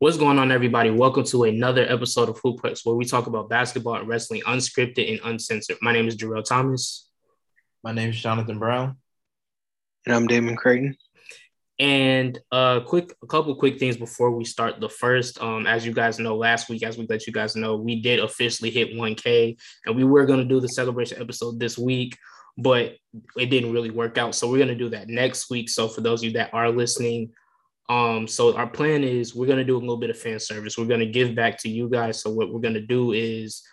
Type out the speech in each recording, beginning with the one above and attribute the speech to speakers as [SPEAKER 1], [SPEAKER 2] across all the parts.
[SPEAKER 1] What's going on, everybody? Welcome to another episode of Hooplex, where we talk about basketball and wrestling unscripted and uncensored. My name is Jarrell Thomas.
[SPEAKER 2] My name is Jonathan Brown.
[SPEAKER 3] And I'm Damon Creighton.
[SPEAKER 1] And uh, quick, a couple quick things before we start. The first, um, as you guys know, last week, as we let you guys know, we did officially hit 1K, and we were going to do the celebration episode this week, but it didn't really work out. So we're going to do that next week. So for those of you that are listening, um, so our plan is we're gonna do a little bit of fan service. We're gonna give back to you guys. So what we're gonna do is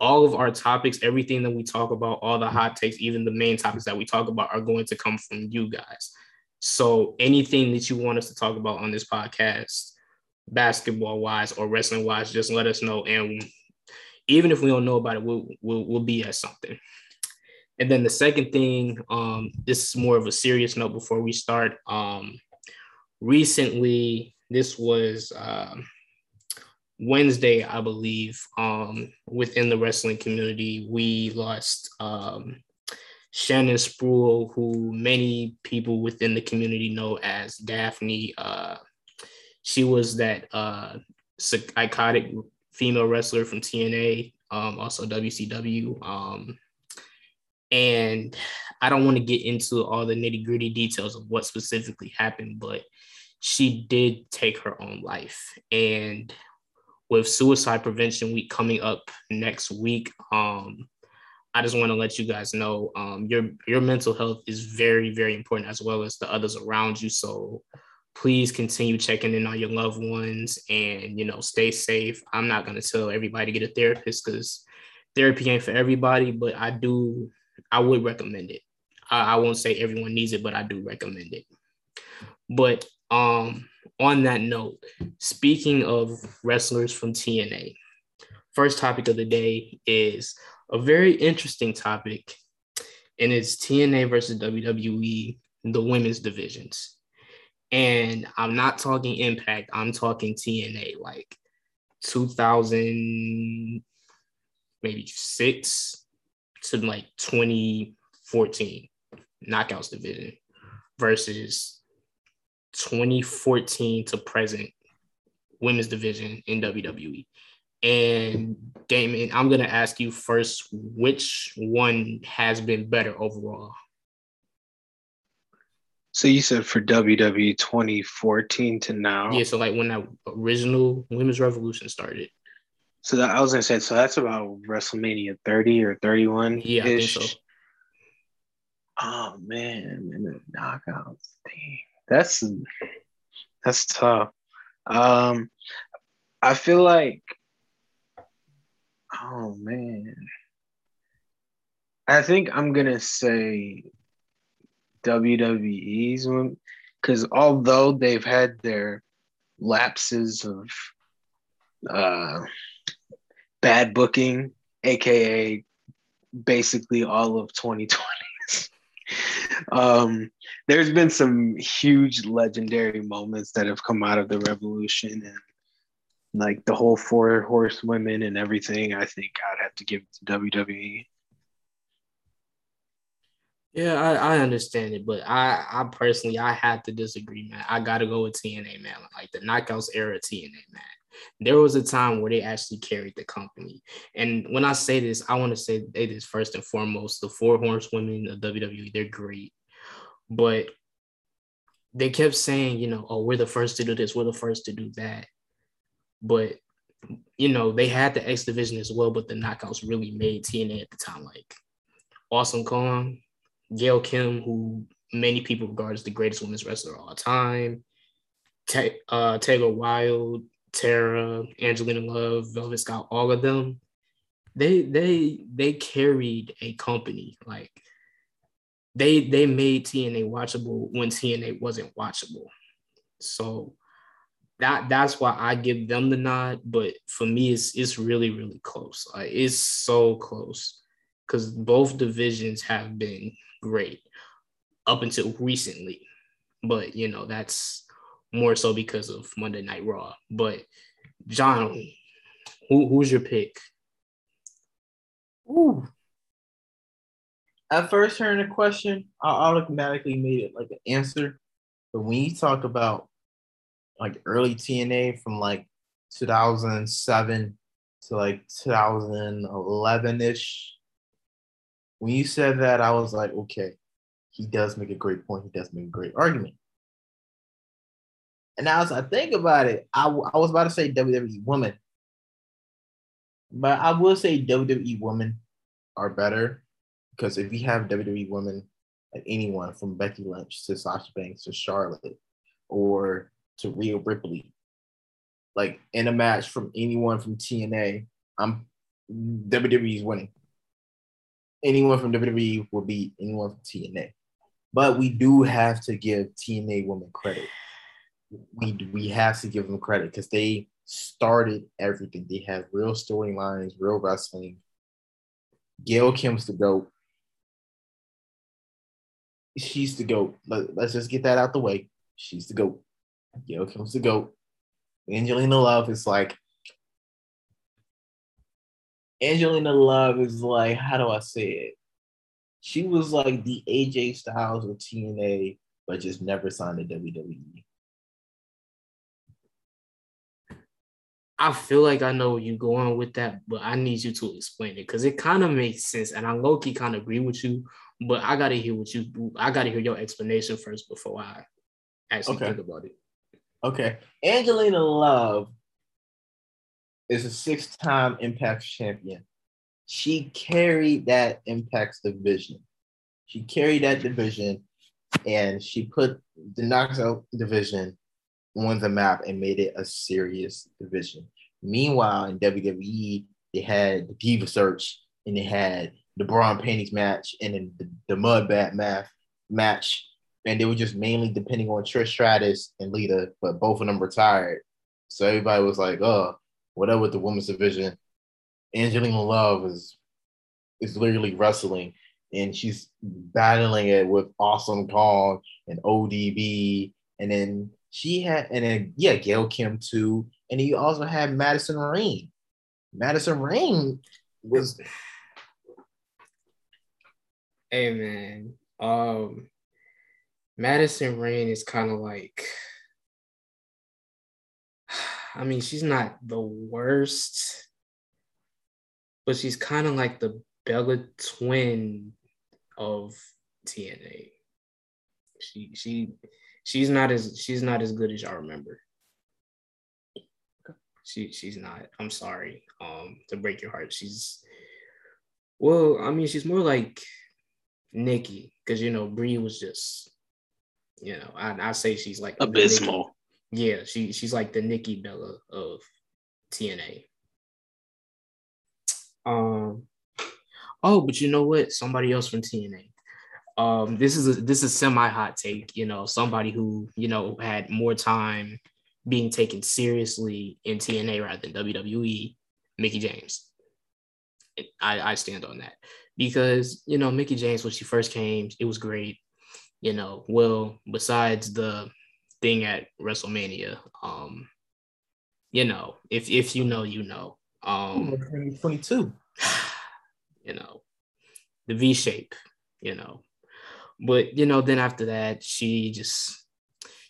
[SPEAKER 1] all of our topics, everything that we talk about, all the hot takes, even the main topics that we talk about are going to come from you guys. So anything that you want us to talk about on this podcast, basketball wise or wrestling wise, just let us know. And even if we don't know about it, we'll we'll, we'll be at something. And then the second thing, um, this is more of a serious note before we start. Um, recently, this was uh, Wednesday, I believe, um, within the wrestling community, we lost um, Shannon Spruill, who many people within the community know as Daffney. Uh, she was that uh, iconic female wrestler from TNA, um, also WCW. And I don't want to get into all the nitty gritty details of what specifically happened, but she did take her own life. And with Suicide Prevention Week coming up next week, um, I just want to let you guys know um, your your mental health is very very important as well as the others around you. So please continue checking in on your loved ones and you know stay safe. I'm not gonna tell everybody to get a therapist because therapy ain't for everybody, but I do I would recommend it. I, I won't say everyone needs it, but I do recommend it. But um, on that note, speaking of wrestlers from TNA, first topic of the day is a very interesting topic, and it's TNA versus WWE, the women's divisions. And I'm not talking Impact, I'm talking TNA, like 2000, maybe six to like 2014 knockouts division versus 2014 to present women's division in WWE. And Damon, I'm gonna ask you first, which one has been better overall?
[SPEAKER 3] So you said for WWE 2014 to now?
[SPEAKER 1] Yeah, so like when that original Women's Revolution started.
[SPEAKER 3] So that I was gonna say, so that's about WrestleMania 30 or 31.
[SPEAKER 1] Yeah, I think so.
[SPEAKER 3] Oh man, and the knockouts. Dang. That's that's tough. Um, I feel like, oh man, I think I'm gonna say WWE's one because although they've had their lapses of uh, bad booking, aka basically all of 2020 um, there's been some huge legendary moments that have come out of the revolution and like the whole four horsewomen and everything. I think I'd have to give it to WWE.
[SPEAKER 1] Yeah, I, I understand it, but I, I personally I have to disagree, man. I gotta go with TNA, man. Like the knockouts era TNA, man there was a time where they actually carried the company. And when I say this, I want to say this first and foremost. The four horsewomen of WWE, they're great. But they kept saying, you know, oh, we're the first to do this, we're the first to do that. But you know, they had the X division as well, but the knockouts really made TNA at the time. Like Awesome Kong, Gail Kim, who many people regard as the greatest women's wrestler of all time, uh, Taylor Wilde, Tara, Angelina Love, Velvet Scott, all of them, they they they carried a company. Like they they made TNA watchable when TNA wasn't watchable. So that that's why I give them the nod. But for me, it's it's really really close. Like it's so close because both divisions have been great up until recently. But you know that's more so because of Monday Night Raw. But John, who, who's your pick?
[SPEAKER 2] Ooh. At first hearing the question, I automatically made it like an answer. But when you talk about
[SPEAKER 4] like early TNA from like 2007 to like 2011 ish. When you said that, I was like, okay, he does make a great point. He does make a great argument. And now as I think about it, I, w- I was about to say WWE women, but I will say WWE women are better because if you have WWE women, like anyone from Becky Lynch to Sasha Banks to Charlotte or to Rhea Ripley, like in a match from anyone from TNA, I'm WWE's winning. Anyone from WWE will beat anyone from TNA. But we do have to give TNA women credit. We we have to give them credit because they started everything. They have real storylines, real wrestling. Gail Kim's the GOAT. She's the GOAT. Let, let's just get that out the way. She's the GOAT. Gail Kim's the GOAT. Angelina Love is like Angelina Love is like, how do I say it? She was like the AJ Styles of TNA, but just never signed to WWE.
[SPEAKER 1] I feel like I know you're going with that, but I need you to explain it because it kind of makes sense. And I low key kind of agree with you, but I gotta hear what you I gotta hear your explanation first before I actually
[SPEAKER 4] Okay.
[SPEAKER 1] think about it.
[SPEAKER 4] Okay. Angelina Love is a six time Impact champion. She carried that Impact division. She carried that division and she put the knockout division on the map and made it a serious division. Meanwhile, in WWE, they had the Diva Search and they had the Braun Panties match and then the, the Mud Bat math match and they were just mainly depending on Trish Stratus and Lita, but both of them retired. So everybody was like, "Oh, whatever with the women's division." Angelina Love is is literally wrestling, and she's battling it with Awesome Kong and ODB, and then she had, and then yeah, Gail Kim too, and you also had Madison Rayne. Madison Rayne was
[SPEAKER 1] Hey man, um, Madison Rayne is kind of like, I mean, she's not the worst, but she's kind of like the Bella twin of TNA. She she she's not as she's not as good as y'all remember. She she's not. I'm sorry. Um, to break your heart, she's well. I mean, she's more like Nikki because you know Brie was just, you know, I I say she's like
[SPEAKER 3] Abysmal.
[SPEAKER 1] yeah, she she's like the Nikki Bella of TNA. Um. Oh, but you know what? Somebody else from TNA. Um, this is a this is semi hot take. You know, somebody who you know had more time being taken seriously in TNA rather than WWE. Mickie James. I I stand on that because you know Mickie James when she first came, it was great. You know, well besides the thing at WrestleMania. Um, you know, if if you know, you know. Um,
[SPEAKER 4] 2022.
[SPEAKER 1] you know, the V shape, you know. But you know, then after that, she just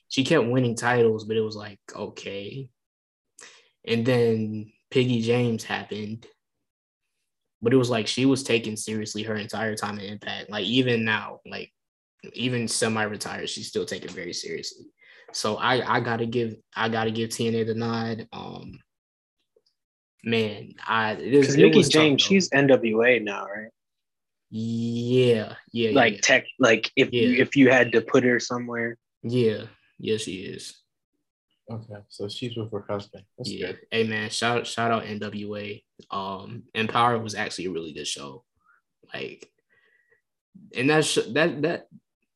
[SPEAKER 1] she kept winning titles, but it was like, okay. And then Piggy James happened. But it was like she was taken seriously her entire time in Impact. Like even now, like even semi-retired, she's still taken very seriously. So I I gotta give I gotta give TNA the nod. Um man, I it is-
[SPEAKER 3] Because
[SPEAKER 1] tough,
[SPEAKER 3] James, she's NWA now, right?
[SPEAKER 1] Yeah, yeah,
[SPEAKER 3] Like
[SPEAKER 1] yeah,
[SPEAKER 3] tech, like if you,
[SPEAKER 1] Yeah.
[SPEAKER 3] if you had to put her somewhere,
[SPEAKER 1] yeah, yeah, she is.
[SPEAKER 4] Okay, so she's with her husband. That's
[SPEAKER 1] yeah.
[SPEAKER 4] good.
[SPEAKER 1] Hey man, shout shout out NWA. Um, Empower was actually a really good show. Like, and that sh- that that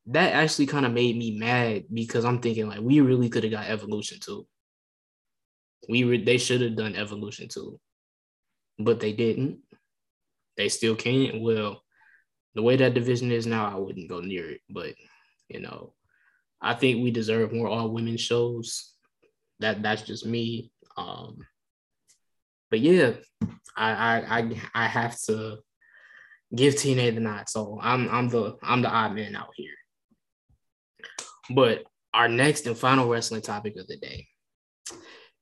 [SPEAKER 1] that actually kind of made me mad because I'm thinking like we really could have got Evolution too. We re- they should have done Evolution too, but they didn't. They still can't. Well, the way that division is now, I wouldn't go near it. But you know, I think we deserve more all women shows. That that's just me. Um, but yeah, I I I, I have to give TNA the nod. So I'm I'm the I'm the odd man out here. But our next and final wrestling topic of the day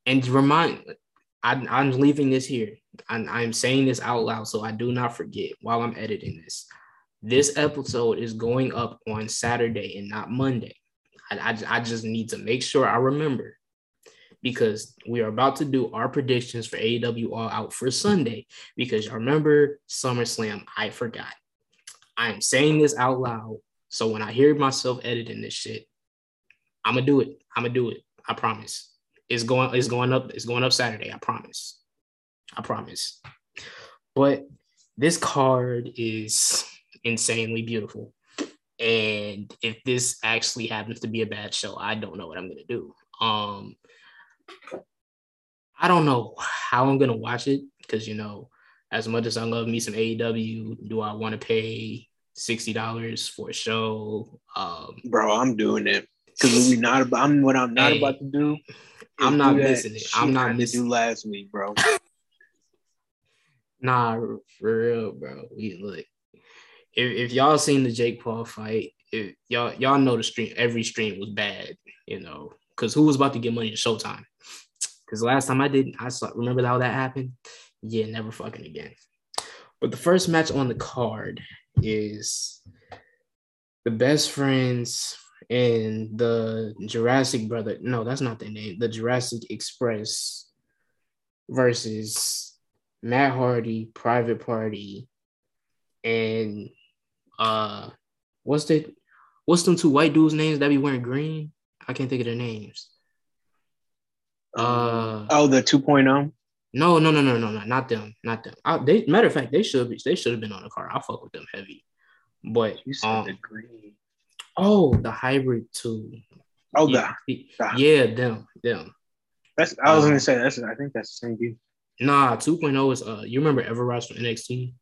[SPEAKER 1] and remind, I, I'm leaving this here. I'm, I'm saying this out loud so I do not forget while I'm editing this. This episode is going up on Saturday and not Monday. I, I, I just need to make sure I remember because we are about to do our predictions for AEW All Out for Sunday. Because you remember SummerSlam, I forgot. I am saying this out loud. So when I hear myself editing this shit, I'm gonna do it. I'm gonna do it. I promise. It's going. It's going up. It's going up Saturday. I promise. I promise. But this card is insanely beautiful. And if this actually happens to be a bad show, I don't know what I'm gonna do. Um, I don't know how I'm gonna watch it because you know, as much as I love me some AEW, do I want to pay sixty dollars for a show? Um,
[SPEAKER 3] Bro, I'm doing it because we not. About, I'm what I'm not
[SPEAKER 1] Hey,
[SPEAKER 3] about to do.
[SPEAKER 1] I'm not
[SPEAKER 3] do
[SPEAKER 1] missing it. I'm not
[SPEAKER 3] I had to
[SPEAKER 1] missing
[SPEAKER 3] do last week, bro.
[SPEAKER 1] Nah, for real, bro. We look. If, if y'all seen the Jake Paul fight, if y'all y'all know the stream, every stream was bad, you know, because who was about to get money to Showtime? Because last time I did, I saw. Remember how that happened? Yeah, never fucking again. But the first match on the card is the best friends and the Jurassic brother. No, that's not their name. The Jurassic Express versus Matt Hardy, Private Party, and uh, what's the what's them two white dudes' names that be wearing green? I can't think of their names. Uh,
[SPEAKER 3] oh, the 2.0.
[SPEAKER 1] no, no, no, no, no, no, not them, not them. I, they matter of fact, they should be. They should have been on the car. I fuck with them heavy, but
[SPEAKER 3] You said
[SPEAKER 1] um,
[SPEAKER 3] the green.
[SPEAKER 1] oh, the hybrid two.
[SPEAKER 3] Oh,
[SPEAKER 1] yeah,
[SPEAKER 3] the
[SPEAKER 1] yeah, them, them.
[SPEAKER 3] that's. I was
[SPEAKER 1] um,
[SPEAKER 3] gonna say that's. I think that's the same dude.
[SPEAKER 1] Nah, 2.0 is uh, you remember Everrise from NXT?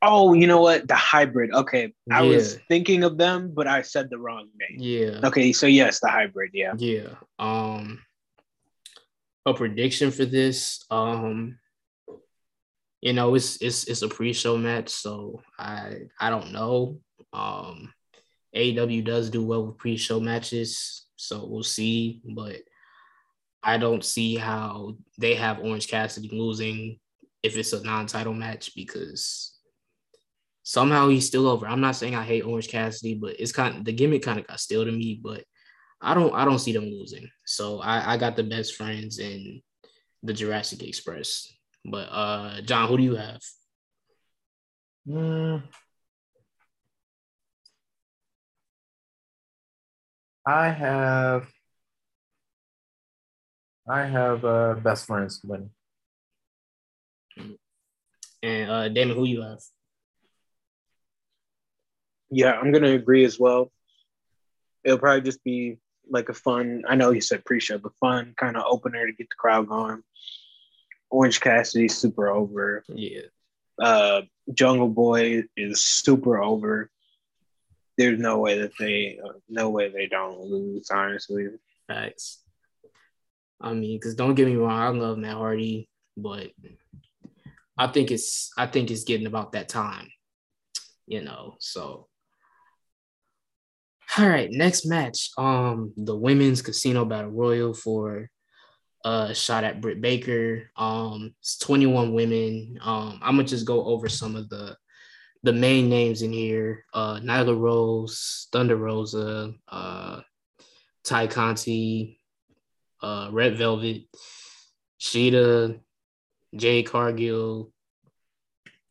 [SPEAKER 3] Oh, you know what? The hybrid. Okay, I was thinking of them, but I said the wrong name.
[SPEAKER 1] Yeah.
[SPEAKER 3] Okay, so yes, the hybrid. Yeah.
[SPEAKER 1] Yeah. Um a prediction for this. Um you know, it's it's it's a pre-show match, so I I don't know. Um AEW does do well with pre-show matches, so we'll see, but I don't see how they have Orange Cassidy losing if it's a non-title match because somehow he's still over. I'm not saying I hate Orange Cassidy, but it's kind of the gimmick kind of got stale to me, but I don't I don't see them losing. So I, I got the best friends in the Jurassic Express. But uh John, who do you have?
[SPEAKER 4] Hmm. I have I have uh best friends winning.
[SPEAKER 1] And uh Damon, who you have?
[SPEAKER 3] Yeah, I'm gonna agree as well. It'll probably just be like a fun. I know you said pre-show, but fun kind of opener to get the crowd going. Orange Cassidy super over.
[SPEAKER 1] Yeah.
[SPEAKER 3] Uh, Jungle Boy is super over. There's no way that they, uh, no way they don't lose. Honestly,
[SPEAKER 1] Facts. I mean, because don't get me wrong, I love Matt Hardy, but I think it's I think it's getting about that time, you know. So, all right, next match, um, the women's casino battle royal for a shot at Britt Baker. Um, it's 21 women. Um, I'm gonna just go over some of the the main names in here. Uh, Nyla Rose, Thunder Rosa, uh, Tay Conti, uh, Red Velvet, Sheeta, Jade Cargill.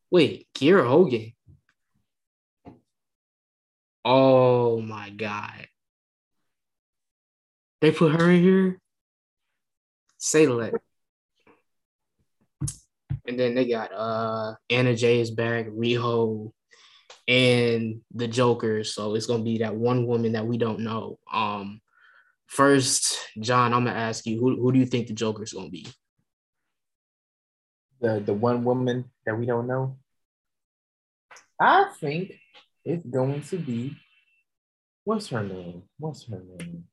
[SPEAKER 1] Wait, Kiera Hogan. Oh my God. They put her in here? Say let. And then they got uh Anna Jay is back, Riho, and the Joker. So it's gonna be that one woman that we don't know. Um first, John, I'm gonna ask you who, who do you think the Joker's gonna be?
[SPEAKER 4] The the one woman that we don't know. I think it's going to be what's her name? What's her name?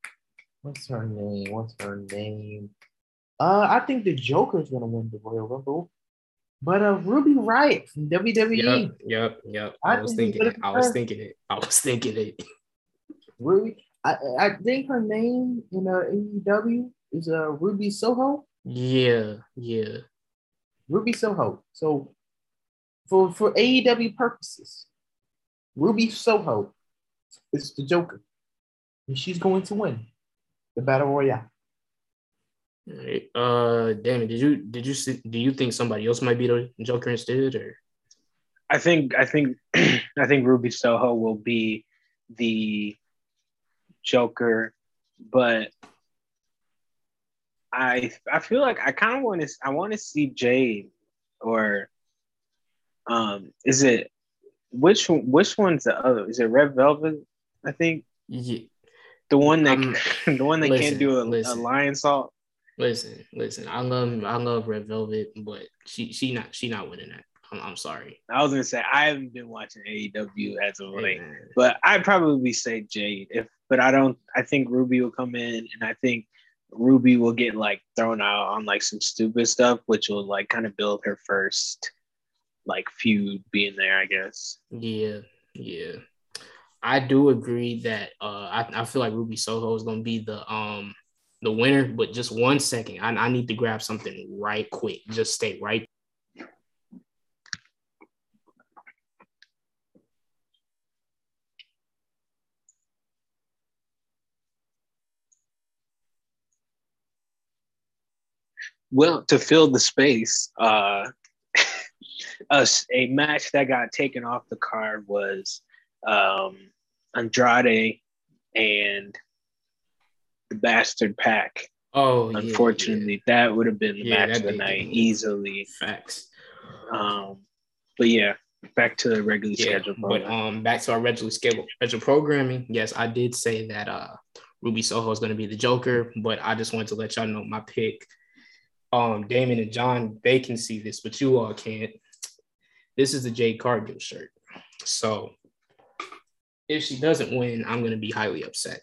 [SPEAKER 4] What's her name? What's her name? Uh, I think the Joker's gonna win the Royal Rumble. But uh Ruby Riott from WWE.
[SPEAKER 1] Yep, yep, yep. I,
[SPEAKER 4] I
[SPEAKER 1] was thinking it. I was thinking it. I was thinking it.
[SPEAKER 4] Ruby, I, I think her name in uh, AEW is uh Ruby Soho.
[SPEAKER 1] Yeah, yeah.
[SPEAKER 4] Ruby Soho. So for for AEW purposes, Ruby Soho is the Joker, and she's going to win the battle royale.
[SPEAKER 1] Alright, Uh, damn it. Did you did you see? Do you think somebody else might be the Joker instead, or
[SPEAKER 3] I think I think I think Ruby Soho will be the Joker, but I I feel like I kind of want to I want to see Jade or um is it which one- which one's the other? Is it Red Velvet? I think
[SPEAKER 1] yeah?
[SPEAKER 3] the one that
[SPEAKER 1] I'm-
[SPEAKER 3] the one that
[SPEAKER 1] listen,
[SPEAKER 3] can't do a, a lion salt.
[SPEAKER 1] Listen, listen. I love I love Red Velvet, but she she not she not winning that. I'm, I'm sorry.
[SPEAKER 3] I was gonna say I haven't been watching AEW as of late. but I'd probably say Jade. If but I don't. I think Ruby will come in, and I think Ruby will get like thrown out on like some stupid stuff, which will like kind of build her first like feud being there. I guess.
[SPEAKER 1] Yeah, yeah. I do agree that uh I, I feel like Ruby Soho is gonna be the um the winner, but just one second. I, I need to grab something right quick. Just stay right.
[SPEAKER 3] Well, to fill the space, uh, a, a match that got taken off the card was um, Andrade and the Bastard Pack.
[SPEAKER 1] Oh, yeah,
[SPEAKER 3] Unfortunately, that would have been the
[SPEAKER 1] Yeah,
[SPEAKER 3] match of the night
[SPEAKER 1] good.
[SPEAKER 3] easily.
[SPEAKER 1] yeah. facts.
[SPEAKER 3] Um, but yeah, back to the regularly
[SPEAKER 1] Yeah,
[SPEAKER 3] scheduled
[SPEAKER 1] but
[SPEAKER 3] program.
[SPEAKER 1] um, back to our regularly scheduled scheduled programming. Yes, I did say that uh, Ruby Soho is going to be the Joker, but I just wanted to let y'all know my pick. Um, Damon and John, they can see this, but you all can't. This is the Jade Cargill shirt. So if she doesn't win, I'm going to be highly upset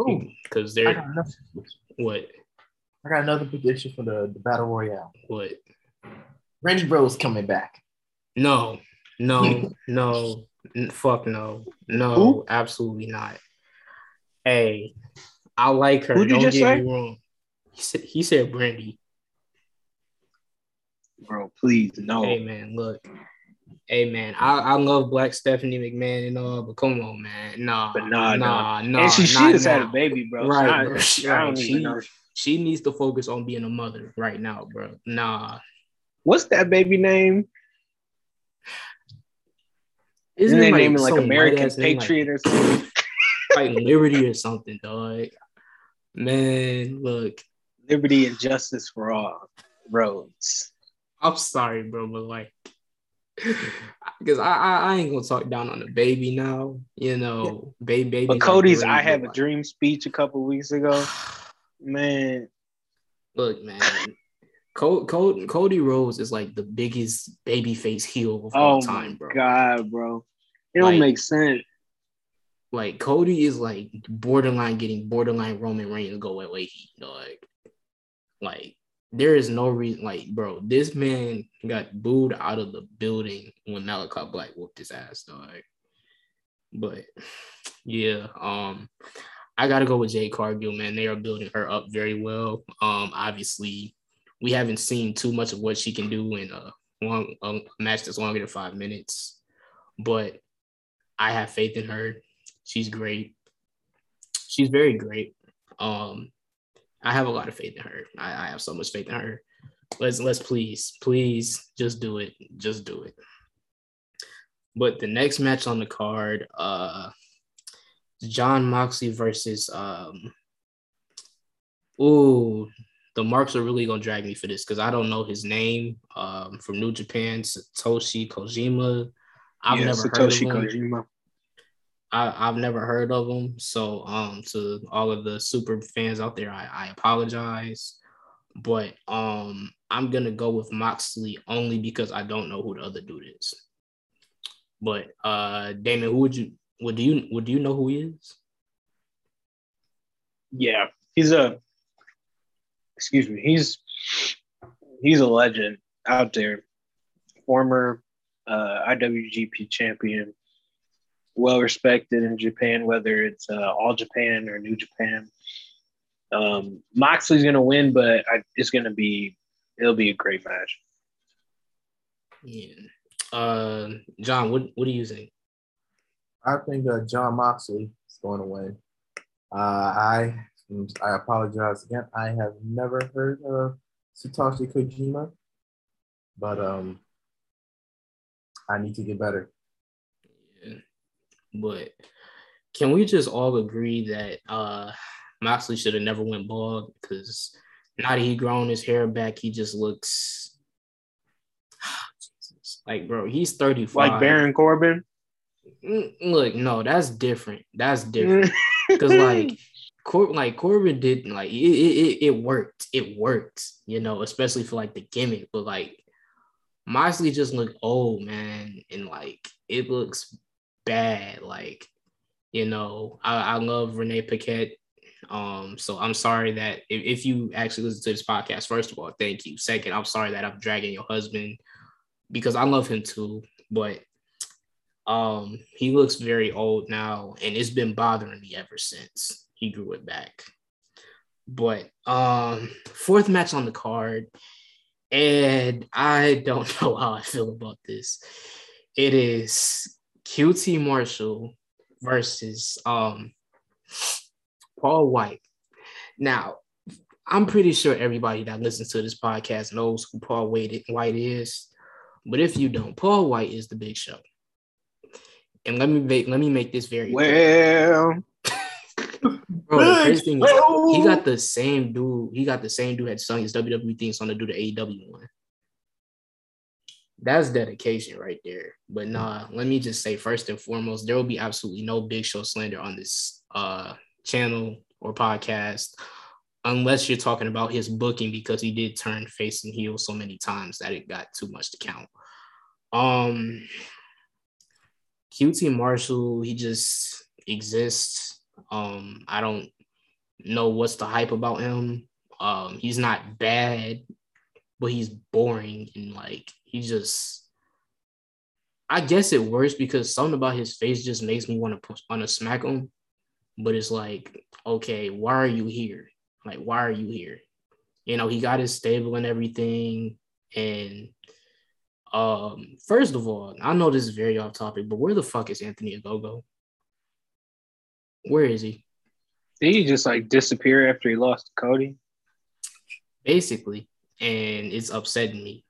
[SPEAKER 4] Ooh,
[SPEAKER 1] because
[SPEAKER 4] I
[SPEAKER 1] they're
[SPEAKER 4] got
[SPEAKER 1] what
[SPEAKER 4] I got another prediction for the, the battle royale.
[SPEAKER 1] what
[SPEAKER 4] Brandi Rhodes coming back.
[SPEAKER 1] No, no, no, n- fuck no, no,
[SPEAKER 3] Who?
[SPEAKER 1] absolutely not. Hey, I like her.
[SPEAKER 3] Who'd you
[SPEAKER 1] Don't
[SPEAKER 3] just
[SPEAKER 1] get
[SPEAKER 3] say?
[SPEAKER 1] me wrong. He said, he said Brandi.
[SPEAKER 3] Bro, please no.
[SPEAKER 1] Hey man, look. Hey man, I, I love Black Stephanie McMahon and all, but come on, man, nah,
[SPEAKER 3] But nah,
[SPEAKER 1] nah, nah.
[SPEAKER 3] and she, she
[SPEAKER 1] not
[SPEAKER 3] just had a baby, bro.
[SPEAKER 1] Right,
[SPEAKER 3] I,
[SPEAKER 1] bro. She-
[SPEAKER 3] I don't
[SPEAKER 1] right,
[SPEAKER 3] even
[SPEAKER 1] she-. She needs to focus on being a mother right now, bro. Nah,
[SPEAKER 3] What's that baby name? Isn't
[SPEAKER 1] it
[SPEAKER 3] they naming like
[SPEAKER 1] some
[SPEAKER 3] American
[SPEAKER 1] white-ass like-
[SPEAKER 3] Patriot or something?
[SPEAKER 1] like Liberty or something, dog? Man, look,
[SPEAKER 3] Liberty and justice for all roads.
[SPEAKER 1] I'm sorry, bro, but like, because I, I I ain't gonna talk down on the baby now, you know, baby, baby.
[SPEAKER 3] But Cody's I have a dream speech a couple weeks ago. Man,
[SPEAKER 1] Look, man, Cody, Cody, Cody Rhodes is like the biggest babyface heel of
[SPEAKER 3] oh
[SPEAKER 1] all time, bro.
[SPEAKER 3] god, bro. It don't make sense.
[SPEAKER 1] Like Cody is like borderline getting borderline Roman Reigns go away heat, dog. Like there is no reason, like, bro, this man got booed out of the building when Malachi Black whooped his ass, dog. But yeah, um, I gotta go with Jade Cargill, man. They are building her up very well. Um, obviously, we haven't seen too much of what she can do in a long a match that's longer than five minutes, but I have faith in her. She's great. She's very great. Um, I have a lot of faith in her. I, I have so much faith in her. Let's let's please, please just do it. Just do it. But the next match on the card, uh Jon Moxley versus um Ooh, the marks are really gonna drag me for this because I don't know his name. Um from New Japan, Satoshi Kojima. I've
[SPEAKER 3] Yeah,
[SPEAKER 1] never
[SPEAKER 3] Satoshi
[SPEAKER 1] heard of him.
[SPEAKER 3] Kojima.
[SPEAKER 1] I, I've never heard of them. So um to all of the super fans out there, I, I apologize. But um I'm gonna go with Moxley only because I don't know who the other dude is. But uh Damon, who would you would do you would you know who he is?
[SPEAKER 3] Yeah, he's a. Excuse me. He's he's a legend out there. Former uh, IWGP champion, well respected in Japan, whether it's uh, All Japan or New Japan. Um, Moxley's gonna win, but I, it's gonna be it'll be a great match.
[SPEAKER 1] Yeah. Uh, John, what what do you think?
[SPEAKER 4] I think uh, Jon Moxley is going to win. Uh, I I apologize again. I have never heard of Satoshi Kojima, but um, I need to get better.
[SPEAKER 1] But can we just all agree that uh Moxley should have never went bald because now that he grown his hair back, he just looks like bro, he's 35.
[SPEAKER 3] Like Baron Corbin.
[SPEAKER 1] Mm, Look, no, that's different. That's different. Because like Cor- like Corbin did like it, it, it- it worked. It worked, you know, especially for like the gimmick. But like Moxley just looked old, man, and like it looks bad. Like, you know, I, I love Renee Paquette. Um, so I'm sorry that if, if you actually listen to this podcast, first of all, thank you. Second, I'm sorry that I'm dragging your husband because I love him too, but um he looks very old now and it's been bothering me ever since he grew it back. But um fourth match on the card and I don't know how I feel about this. It is QT Marshall versus um Paul White. Now, I'm pretty sure everybody that listens to this podcast knows who Paul White White is. But if you don't, Paul White is the big show. And let me make let me make this very.
[SPEAKER 3] Well,
[SPEAKER 1] Bro, the is, he got the same dude. He got the same dude had sung his WWE theme song to do the AEW one. That's dedication right there. But nah, let me just say first and foremost, there will be absolutely no Big Show slander on this uh channel or podcast unless you're talking about his booking because he did turn face and heel so many times that it got too much to count. Um QT Marshall, he just exists. Um, I don't know what's the hype about him. Um, he's not bad, but he's boring and like he just. I guess it works because something about his face just makes me want to want to smack him, but it's like, okay, why are you here? Like, why are you here? You know, he got his stable and everything, and um, first of all, I know this is very off topic, but where the fuck is Anthony Ogogo? Where is he?
[SPEAKER 3] did he just like disappear after he lost to Cody?
[SPEAKER 1] basically, and it's upsetting me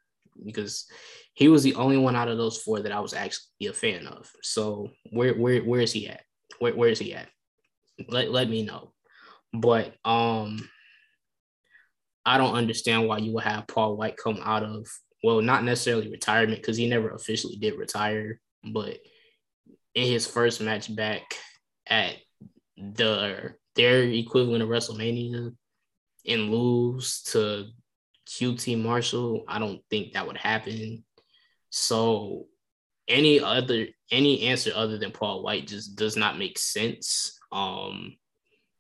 [SPEAKER 1] because he was the only one out of those four that I was actually a fan of. So where where where is he at? Where where is he at? Let let me know. But um, I don't understand why you would have Paul White come out of well, not necessarily retirement because he never officially did retire, but in his first match back at the their equivalent of WrestleMania and lose to QT Marshall, I don't think that would happen. So any other any answer other than Paul White just does not make sense. Um,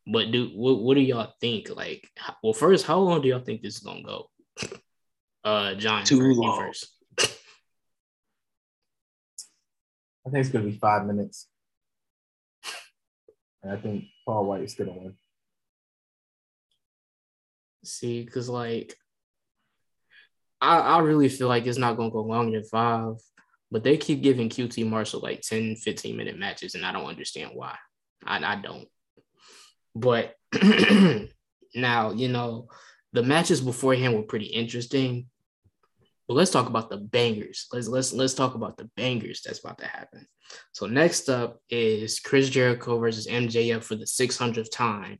[SPEAKER 1] but do what, what do y'all think? Like, well, first, how long do y'all think this is gonna go? Uh, John,
[SPEAKER 3] Too
[SPEAKER 1] first, you
[SPEAKER 3] long.
[SPEAKER 1] first.
[SPEAKER 4] I think it's gonna be five minutes, and I think Paul White is gonna win.
[SPEAKER 1] See, because like I, I really feel like it's not gonna go longer than five, but they keep giving QT Marshall like 10, 15 minute matches, and I don't understand why. I, I don't. But now, you know, the matches beforehand were pretty interesting. But let's talk about the bangers. Let's let's let's talk about the bangers that's about to happen. So next up is Chris Jericho versus MJF for the 600th time.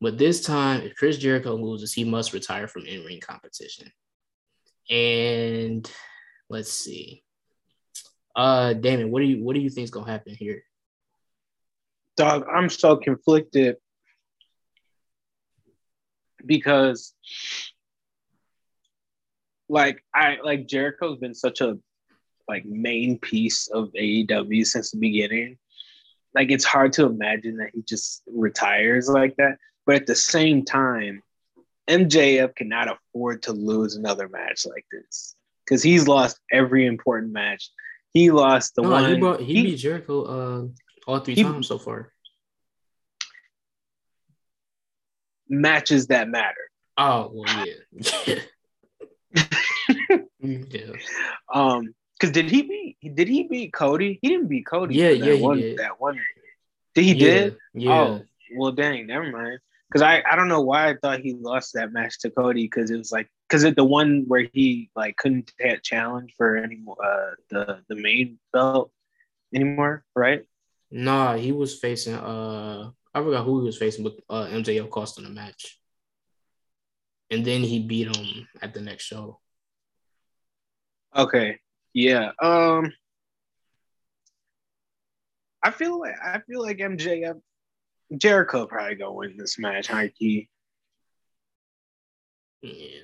[SPEAKER 1] But this time, if Chris Jericho loses, he must retire from in-ring competition. And let's see. Uh Damon, what do you what do you think is gonna happen here?
[SPEAKER 3] Dog, I'm so conflicted because like I like Jericho's been such a like main piece of AEW since the beginning. Like it's hard to imagine that he just retires like that. But at the same time, MJF cannot afford to lose another match like this because he's lost every important match. He lost the
[SPEAKER 1] No,
[SPEAKER 3] one.
[SPEAKER 1] he, brought, he,
[SPEAKER 3] he-
[SPEAKER 1] beat Jericho uh all three
[SPEAKER 3] he-
[SPEAKER 1] times so far.
[SPEAKER 3] matches that matter.
[SPEAKER 1] Oh well, yeah, yeah.
[SPEAKER 3] Um, because did he beat did he beat Cody? He didn't beat Cody.
[SPEAKER 1] Yeah, yeah,
[SPEAKER 3] one,
[SPEAKER 1] did.
[SPEAKER 3] That one. Did he
[SPEAKER 1] yeah,
[SPEAKER 3] did?
[SPEAKER 1] Yeah.
[SPEAKER 3] Oh, well, dang, never mind. Because I, I don't know why I thought he lost that match to Cody because it was like because it the one where he like couldn't challenge for any more uh the the main belt anymore, right?
[SPEAKER 1] Nah, he was facing uh I forgot who he was facing, but uh MJF cost him the match. And then he beat him at the next show.
[SPEAKER 3] Okay, yeah. Um, I feel like I feel like MJF Jericho probably gonna win this match, high key.
[SPEAKER 1] Yeah.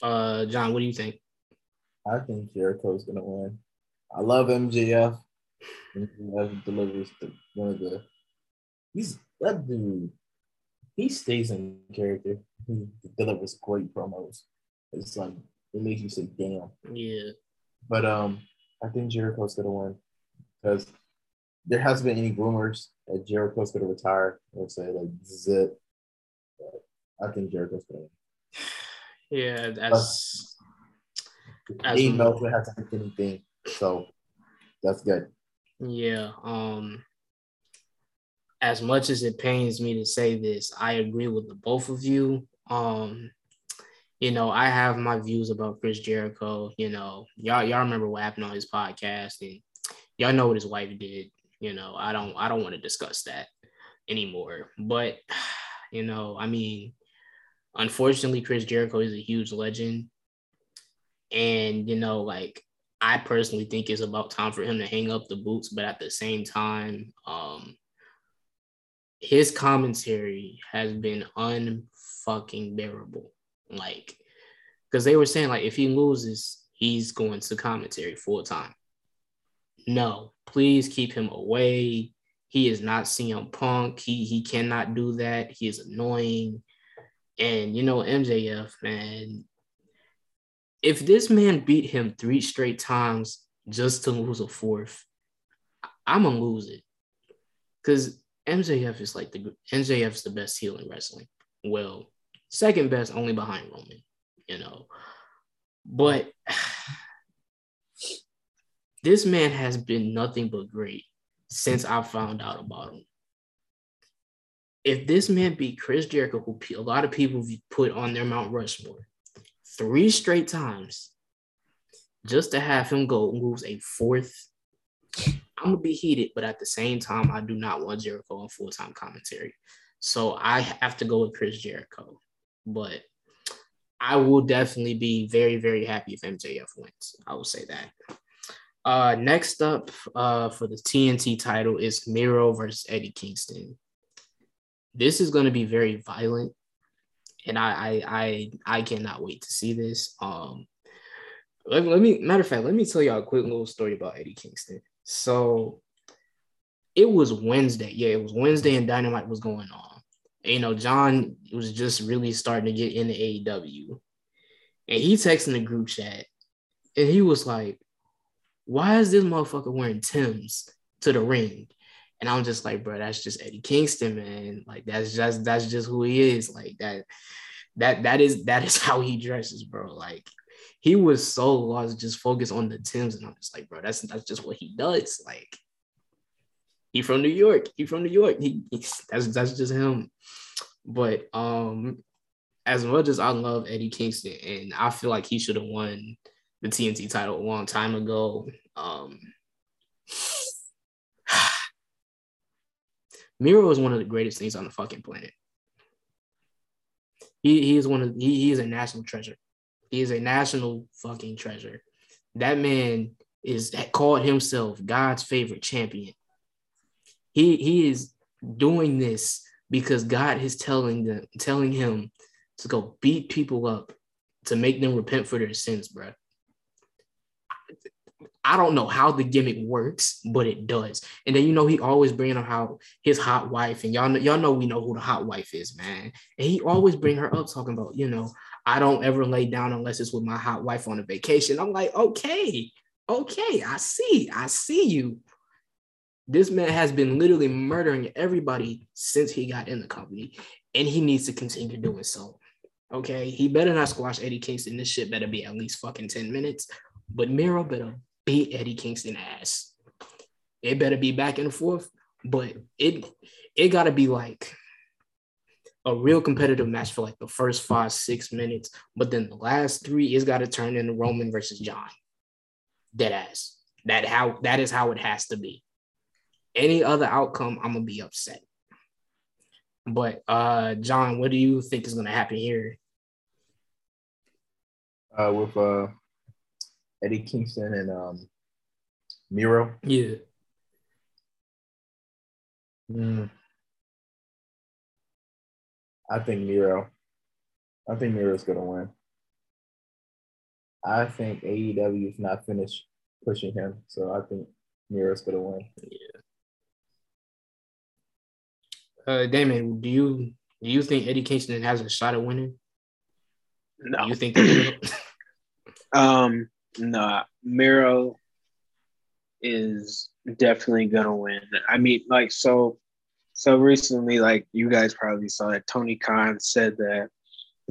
[SPEAKER 1] Uh John, what do you think?
[SPEAKER 4] I think Jericho's gonna win. I love MJF. MJF delivers the, one of the. He's that dude. He stays in character. He delivers great promos. It's like it makes you say, "Damn."
[SPEAKER 1] Yeah.
[SPEAKER 4] But um, I think Jericho's gonna win because there hasn't been any rumors that Jericho's gonna retire or say like this is it. I think Jericho's gonna win.
[SPEAKER 1] Yeah, that's As
[SPEAKER 4] He
[SPEAKER 1] we-
[SPEAKER 4] knows it hasn't been anything, so that's good.
[SPEAKER 1] yeah. Um as much as it pains me to say this, I agree with the both of you. Um, you know, I have my views about Chris Jericho. You know, y'all y'all remember what happened on his podcast, and y'all know what his wife did. You know, I don't I don't want to discuss that anymore. But you know, I mean, unfortunately, Chris Jericho is a huge legend, and you know, like I personally think it's about time for him to hang up the boots. But at the same time, um, his commentary has been unfucking bearable. Like, because they were saying like if he loses, he's going to commentary full time. No, please keep him away. He is not CM Punk. He he cannot do that. He is annoying. And you know, MJF, man, if this man beat him three straight times just to lose a fourth, I'm gonna lose it. Cause MJF is like the MJF is the best heel in wrestling. Well, second best only behind Roman, you know. But this man has been nothing but great since I found out about him. If this man beat Chris Jericho, who a lot of people put on their Mount Rushmore, three straight times, just to have him go lose a fourth, I'm gonna be heated. But at the same time, I do not want Jericho on full time commentary, so I have to go with Chris Jericho. But I will definitely be very, very happy if MJF wins. I will say that. Uh, next up uh, for the TNT title is Miro versus Eddie Kingston. This is going to be very violent, and I, I I I cannot wait to see this. Um, let, let me matter of fact, let me tell y'all a quick little story about Eddie Kingston. So it was Wednesday. Yeah, it was Wednesday, and Dynamite was going on. You know, John was just really starting to get into AEW, and he texted the group chat, and he was like, "Why is this motherfucker wearing Tim's to the ring?" And I'm just like, bro, that's just Eddie Kingston, man. Like that's just that's just who he is. Like that, that that is that is how he dresses, bro. Like he was so lost, just focused on the Tims, and I'm just like, bro, that's that's just what he does. Like he from New York. He from New York. He he's- that's that's just him. But um, as much as I love Eddie Kingston, and I feel like he should have won the TNT title a long time ago. Um, Miro is one of the greatest things on the fucking planet. He, he is one of he, he is a national treasure. He is a national fucking treasure. That man is called himself God's favorite champion. He he is doing this because God is telling them telling him to go beat people up to make them repent for their sins, bro. I don't know how the gimmick works, but it does. And then you know he always bringing up how his hot wife, and y'all know, y'all know we know who the hot wife is, man. And he always bring her up talking about, you know, I don't ever lay down unless it's with my hot wife on a vacation. I'm like, okay, okay, I see, I see you. This man has been literally murdering everybody since he got in the company. and he needs to continue doing so. Okay, he better not squash Eddie Kingston. This shit better be at least fucking 10 minutes. But Miro better beat Eddie Kingston ass. It better be back and forth, but it it gotta be like a real competitive match for like the first five, six minutes. But then the last three is gotta turn into Roman versus John. Dead ass. That how that is how it has to be. Any other outcome, I'm gonna be upset. But uh John, what do you think is gonna happen here?
[SPEAKER 4] Uh, with uh, Eddie Kingston and um, Miro.
[SPEAKER 1] Yeah.
[SPEAKER 4] Mm. I think Miro. I think Miro's gonna win. I think AEW is not finished pushing him, so I think Miro's gonna win. Yeah.
[SPEAKER 1] Uh Damon, do you do you think Eddie Kingston has a shot at winning?
[SPEAKER 3] No.
[SPEAKER 1] You think?
[SPEAKER 3] Um, no, Miro is definitely gonna win. I mean, like so so recently, like you guys probably saw that Tony Khan said that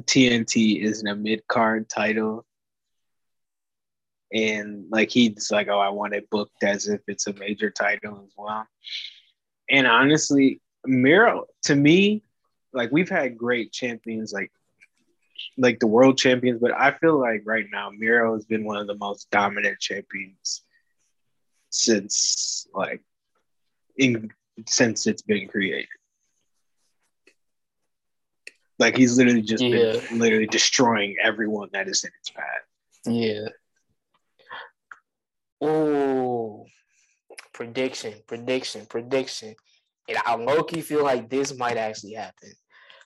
[SPEAKER 3] TNT isn't a mid card title. And like he's like, oh, I want it booked as if it's a major title as well. And honestly, Miro, to me, like we've had great champions like like the world champions, but I feel like right now Miro has been one of the most dominant champions since like in since it's been created. Like he's literally just
[SPEAKER 1] Yeah.
[SPEAKER 3] been literally destroying everyone that is in its path.
[SPEAKER 1] Yeah. Oh, prediction, prediction, prediction. And I low key feel like this might actually happen.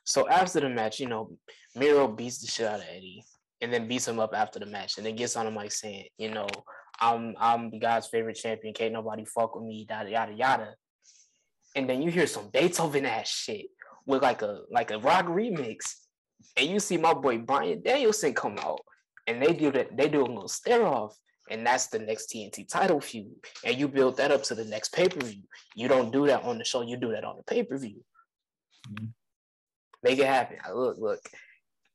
[SPEAKER 1] So after the match, you know, Miro beats the shit out of Eddie and then beats him up after the match and then gets on him like saying, you know, I'm I'm God's favorite champion. Can't nobody fuck with me, yada yada yada. And then you hear some Beethoven ass shit with like a like a rock remix. And you see my boy Bryan Danielson come out and they do that, they do a little stare off. And that's the next TNT title feud. And you build that up to the next pay-per-view. You don't do that on the show, you do that on the pay-per-view.
[SPEAKER 4] Mhm.
[SPEAKER 1] Make it happen. Uh, Look, look.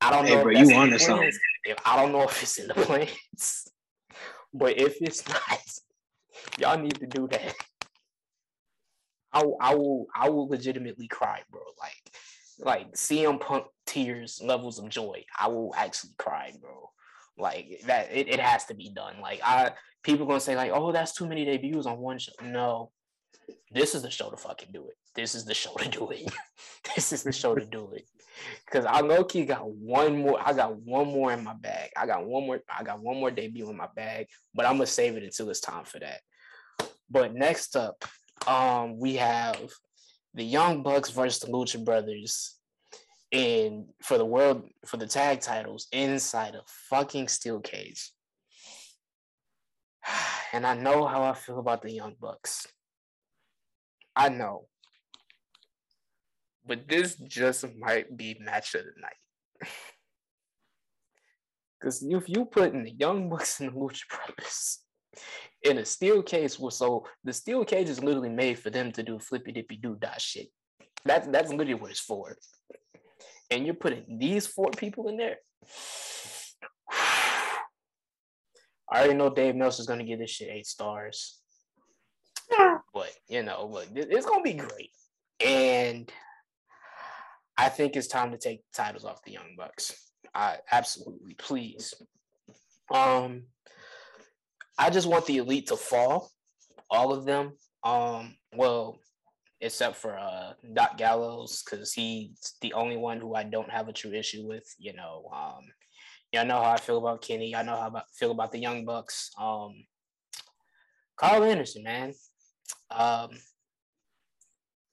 [SPEAKER 1] I don't
[SPEAKER 3] Hey,
[SPEAKER 1] know. if
[SPEAKER 3] bro, you
[SPEAKER 1] in the
[SPEAKER 3] something.
[SPEAKER 1] plans. If I don't know if it's in the plans, but if it's not, y'all need to do that. I, will- I will I will legitimately cry, bro. Like like CM Punk tears levels of joy. I will actually cry, bro. Like that it, it has to be done. Like I people gonna say like, oh, that's too many debuts on one show. No. This is the show to fucking do it. This is the show to do it. this is the show to do it. Cause I low key got one more. I got one more in my bag. I got one more. I got one more debut in my bag, but I'm gonna save it until it's time for that. But next up, um, we have the Young Bucks versus the Lucha Brothers in for the world for the tag titles inside a fucking steel cage. And I know how I feel about the Young Bucks. I know. But this just might be match of the night. Because if you put in the Young Bucks and the Lucha Brothers in a steel cage, well, so the steel cage is literally made for them to do flippy dippy doo dah shit. That's that's literally what it's for. And you're putting these four people in there. I already know Dave Meltzer's gonna give this shit eight stars. But you know, look, it's gonna be great. And I think it's time to take titles off the Young Bucks. I absolutely please. Um I just want the elite to fall, all of them. Um, well, except for uh Doc Gallows, because he's the only one who I don't have a true issue with. You know, um, y'all know how I feel about Kenny. I know how I feel about the Young Bucks. Um, Karl Anderson, man. Um,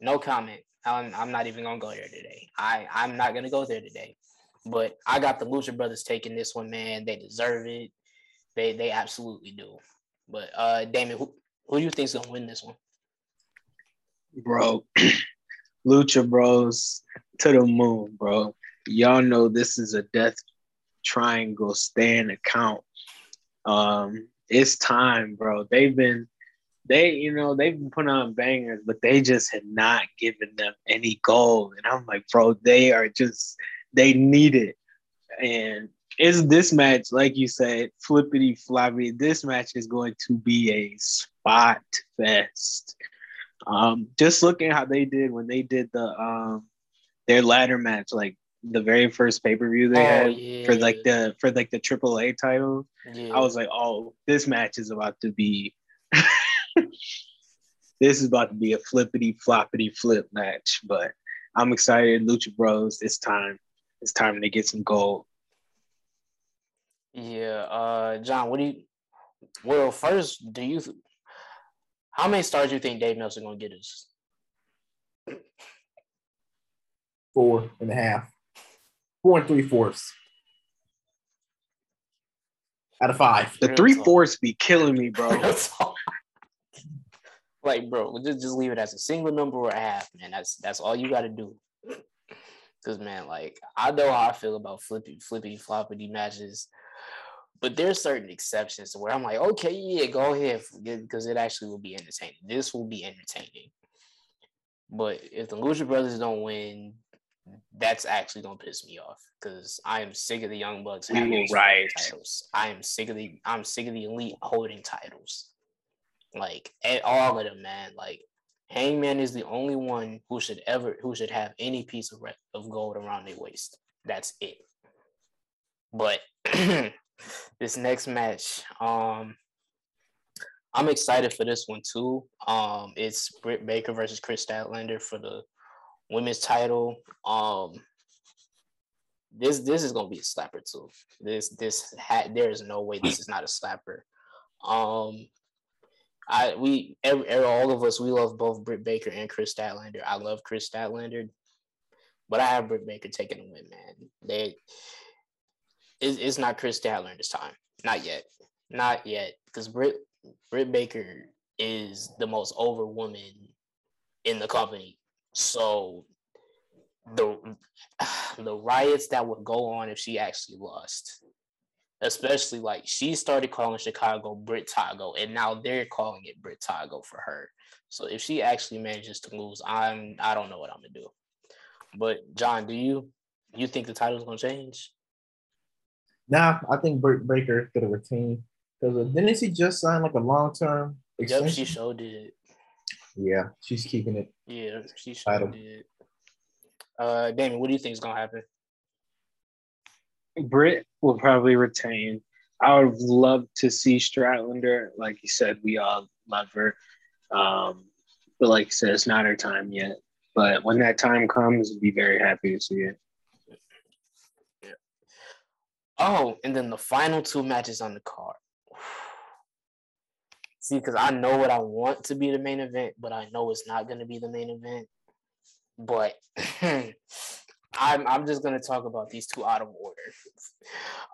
[SPEAKER 1] no comment. I'm, I'm not even gonna go there today. I I'm not gonna go there today. But I got the Lucha Brothers taking this one, man. They deserve it. They they absolutely do. But uh, Damon, who who do you think's gonna win this one?
[SPEAKER 3] Bro, Lucha Bros to the moon, bro. Y'all know this is a death triangle stand account. Um, it's time, bro. They've been they, you know, they've been putting on bangers, but they just had not given them any gold. And I'm like, bro, they are just they need it. And is this match, like you said, flippity floppy? This match is going to be a spot fest. Um, just looking how they did when they did the um their ladder match, like the very first pay per view they
[SPEAKER 1] Oh,
[SPEAKER 3] had
[SPEAKER 1] yeah.
[SPEAKER 3] for like the for like the AAA title.
[SPEAKER 1] Yeah.
[SPEAKER 3] I was like, oh, this match is about to be. this is about to be a flippity floppity flip match, but I'm excited. Lucha Bros, it's time. It's time to get some gold.
[SPEAKER 1] Yeah, uh, John, what do you? Well, first, do you? How many stars do you think Dave Meltzer gonna get us?
[SPEAKER 4] Four and a half. Four and three fourths. Out of five.
[SPEAKER 3] The three fourths be killing me, bro.
[SPEAKER 1] Like, bro, just just leave it as a single number or a half, man. That's that's all you got to do. Cause man, like I know how I feel about flippy, flippy, floppity matches, but there's certain exceptions to where I'm like, okay, yeah, go ahead, because it actually will be entertaining. This will be entertaining. But if the Lucha Brothers don't win, that's actually gonna piss me off because I am sick of the Young Bucks having
[SPEAKER 3] will
[SPEAKER 1] these fucking
[SPEAKER 3] riot.
[SPEAKER 1] titles. I am sick of the I'm sick of the elite holding titles. Like at all of them, man. Like Hangman is the only one who should ever who should have any piece of of gold around their waist. That's it. But this next match, um, I'm excited for this one too. Um, it's Britt Baker versus Kris Statlander for the women's title. Um, this this is gonna be a slapper too. This this ha- there is no way this is not a slapper. Um, I we every, all of us we love both Britt Baker and Kris Statlander. I love Kris Statlander, but I have Britt Baker taking the win, man. They it's, it's not Kris Statlander's time, not yet, not yet, because Britt Britt Baker is the most over woman in the company. So the the riots that would go on if she actually lost, especially like she started calling Chicago Brit Tago, and now they're calling it Brit Tago for her. So if she actually manages to lose, I'm I don't know what I'm gonna do. But John, do you you think the title's gonna change?
[SPEAKER 4] Nah, I think Britt Baker gonna retain because didn't she just sign like a long term
[SPEAKER 1] Yep, she showed did.
[SPEAKER 4] yeah, she's keeping it.
[SPEAKER 1] Yeah, she showed
[SPEAKER 4] Title.
[SPEAKER 1] did. Uh, Damon, what do you think is gonna happen?
[SPEAKER 3] Britt will probably retain. I would love to see Stratlander. Like you said, we all love her. Um, but like you said, it's not her time yet. But when that time comes, would be very happy to see it.
[SPEAKER 1] Oh, and then the final two matches on the card. See, because I know what I want to be the main event, but I know it's not going to be the main event. But I'm I'm just to talk about these two out of order.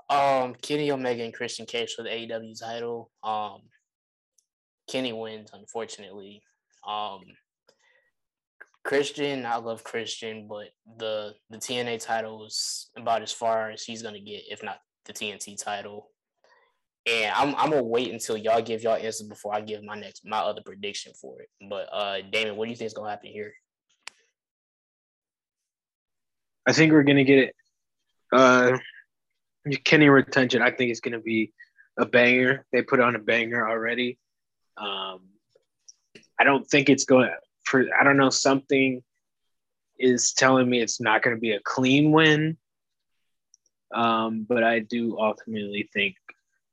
[SPEAKER 1] Um, Kenny Omega and Christian Cage for the AEW title. Um, Kenny wins, unfortunately. Um, Christian, I love Christian, but the the TNA title is about as far as he's gonna get, if not the TNT title. And I'm I'm gonna wait until y'all give y'all answers before I give my next my other prediction for it. But uh Damon, what do you think is gonna happen here?
[SPEAKER 3] I think we're gonna get it. Uh, Kenny retention. I think it's gonna be a banger. They put on a banger already. Um, I don't think it's going for. I don't know. Something is telling me it's not going to be a clean win. Um, but I do ultimately think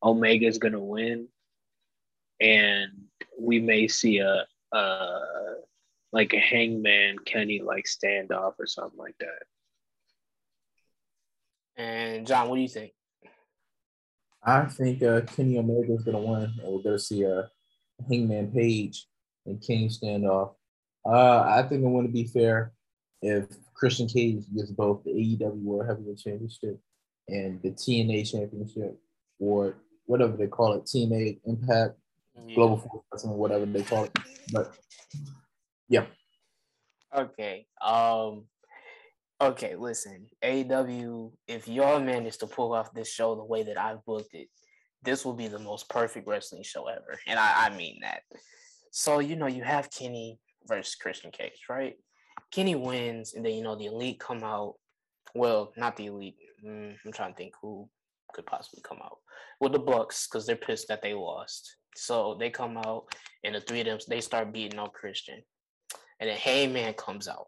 [SPEAKER 3] Omega is going to win, and we may see a, a like a Hangman Kenny like standoff or something like that.
[SPEAKER 1] And John, what do you think?
[SPEAKER 4] I think uh, Kenny Omega is gonna win, and we're gonna see a Hangman Page and King standoff. Uh, I think I'm gonna be fair if Christian Cage gets both the AEW World Heavyweight Championship and the TNA Championship, or whatever they call it, TNA Impact Global Force Wrestling, whatever they call it. But yeah,
[SPEAKER 1] Okay. Um okay, listen. AW, if y'all manage to pull off this show the way that I've booked it, this will be the most perfect wrestling show ever. And I, I mean that. So you know you have Kenny versus Christian Cage, right? Kenny wins, and then you know the elite come out. Well, not the elite. Mm, I'm trying to think who could possibly come out. Well, the Bucks, because they're pissed that they lost. So they come out, and the three of them they start beating on Christian, and then Hangman comes out,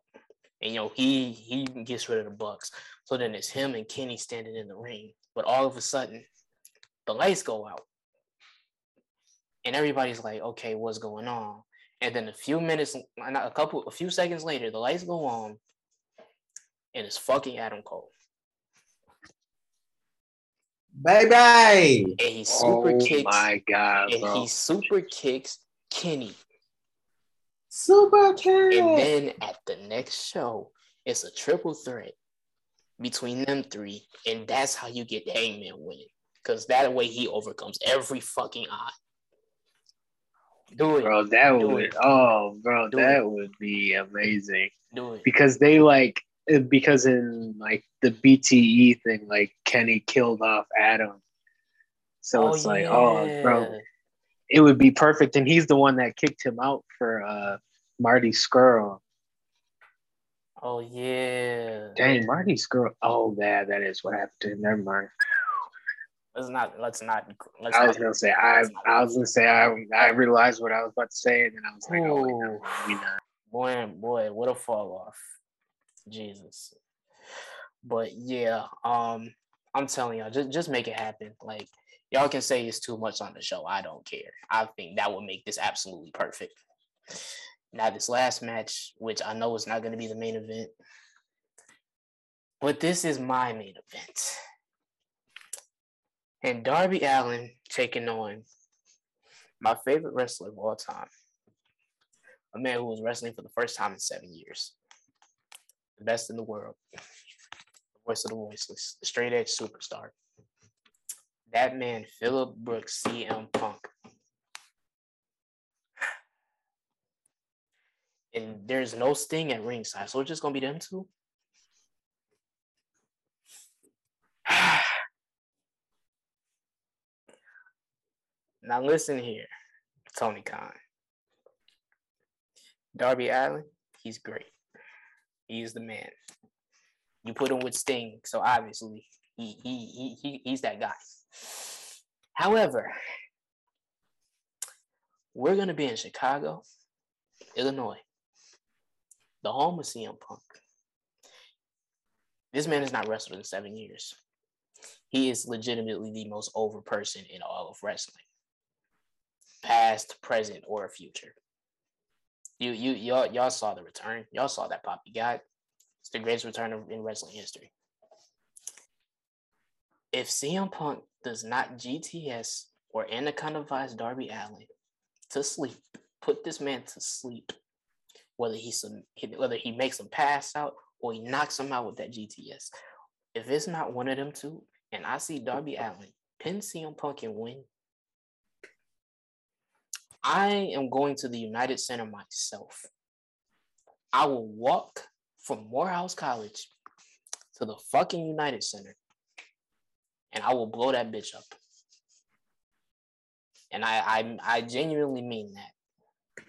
[SPEAKER 1] and you know he he gets rid of the Bucks. So then it's him and Kenny standing in the ring, but all of a sudden, the lights go out, and everybody's like, "Okay, what's going on?" And then a few minutes, not a couple, a few seconds later, the lights go on, and it's fucking Adam Cole.
[SPEAKER 4] Baby.
[SPEAKER 1] And he super
[SPEAKER 3] oh
[SPEAKER 1] kicks.
[SPEAKER 3] my god,
[SPEAKER 1] and
[SPEAKER 3] bro.
[SPEAKER 1] he super kicks Kenny.
[SPEAKER 4] Super cat.
[SPEAKER 1] And then at the next show, it's a triple threat between them three, and that's how you get the Hangman winning. Because that way he overcomes every fucking eye. Do it.
[SPEAKER 3] Bro, that
[SPEAKER 1] Do
[SPEAKER 3] would
[SPEAKER 1] it.
[SPEAKER 3] oh bro,
[SPEAKER 1] Do
[SPEAKER 3] that
[SPEAKER 1] it.
[SPEAKER 3] would be amazing.
[SPEAKER 1] Do it.
[SPEAKER 3] Because they like uh, because in like the BTE thing, like Kenny killed off Adam. So it's like, oh bro,
[SPEAKER 1] yeah.
[SPEAKER 3] It would be perfect. And he's the one that kicked him out for uh Marty Scurll.
[SPEAKER 1] Oh yeah.
[SPEAKER 3] Dang, Marty Scurll. Oh yeah, that is what happened to him. Never mind.
[SPEAKER 1] Let's not. Let's not. Let's
[SPEAKER 3] I
[SPEAKER 1] not,
[SPEAKER 3] was gonna say I I was gonna say I I realized what I was about to say and then I was like, oh wait,
[SPEAKER 1] Ooh.
[SPEAKER 3] not.
[SPEAKER 1] boy, boy, what a fall off. Jesus. But yeah, um, I'm telling y'all, just just make it happen. Like y'all can say it's too much on the show. I don't care. I think that would make this absolutely perfect. Now, this last match, which I know is not going to be the main event, but this is my main event. And Darby Allin taking on my favorite wrestler of all time, a man who was wrestling for the first time in seven years, the best in the world, the voice of the voiceless, the straight edge superstar. That man, Phillip Brooks, CM Punk. And there's no sting at ringside, so it's just gonna be them two. now listen here, Tony Khan. Darby Allin, he's great. He's the man. You put him with Sting, so obviously he he he, he he's that guy. However, we're gonna be in Chicago, Illinois, the home of CM Punk. This man has not wrestled in seven years. He is legitimately the most over person in all of wrestling, past, present, or future. You you y'all y'all saw the return. Y'all saw that pop he got. It's the greatest return in wrestling history. If CM Punk does not GTS or anaconda Vise Darby Allin to sleep, put this man to sleep, whether he some whether he makes him pass out or he knocks him out with that GTS. If it's not one of them two, and I see Darby Allin pin CM Punk and win, I am going to the United Center myself. I will walk from Morehouse College to the fucking United Center and I will blow that bitch up. And I I, I genuinely mean that.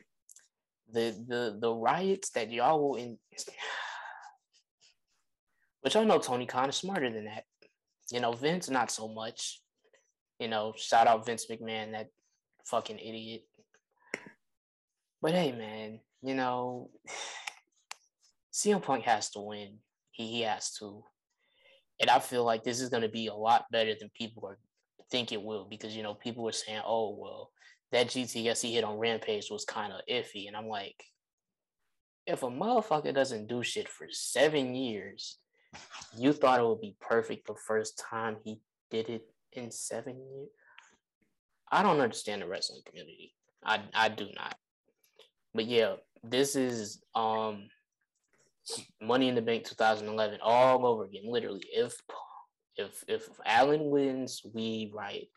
[SPEAKER 1] The the the riots that y'all will in but y'all know Tony Khan is smarter than that. You know, Vince not so much. You know, shout out Vince McMahon, that fucking idiot. But hey, man, you know, CM Punk has to win. He he has to, and I feel like this is going to be a lot better than people are think it will because you know people were saying, oh well, that GTS he hit on Rampage was kind of iffy, and I'm like, if a motherfucker doesn't do shit for seven years, you thought it would be perfect the first time he did it in seven years. I don't understand the wrestling community. I I do not. But yeah, this is um Money in the Bank 2011 all over again. Literally, if if if Allin wins, we riot.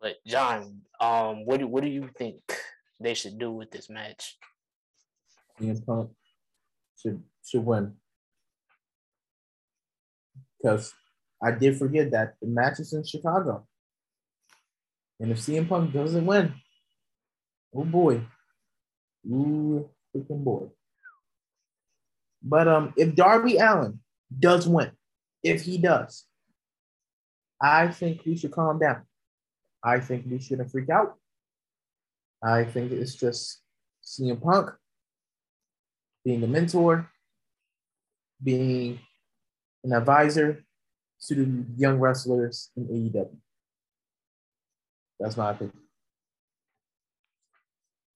[SPEAKER 1] But John, um, what do what do you think they should do with this match?
[SPEAKER 4] CM Punk should should win. Because I did forget that the match is in Chicago. And if CM Punk doesn't win, Oh boy. Ooh, freaking boy. But um, if Darby Allin does win, if he does, I think we should calm down. I think we shouldn't freak out. I think it's just CM Punk being a mentor, being an advisor to the young wrestlers in AEW. That's my opinion.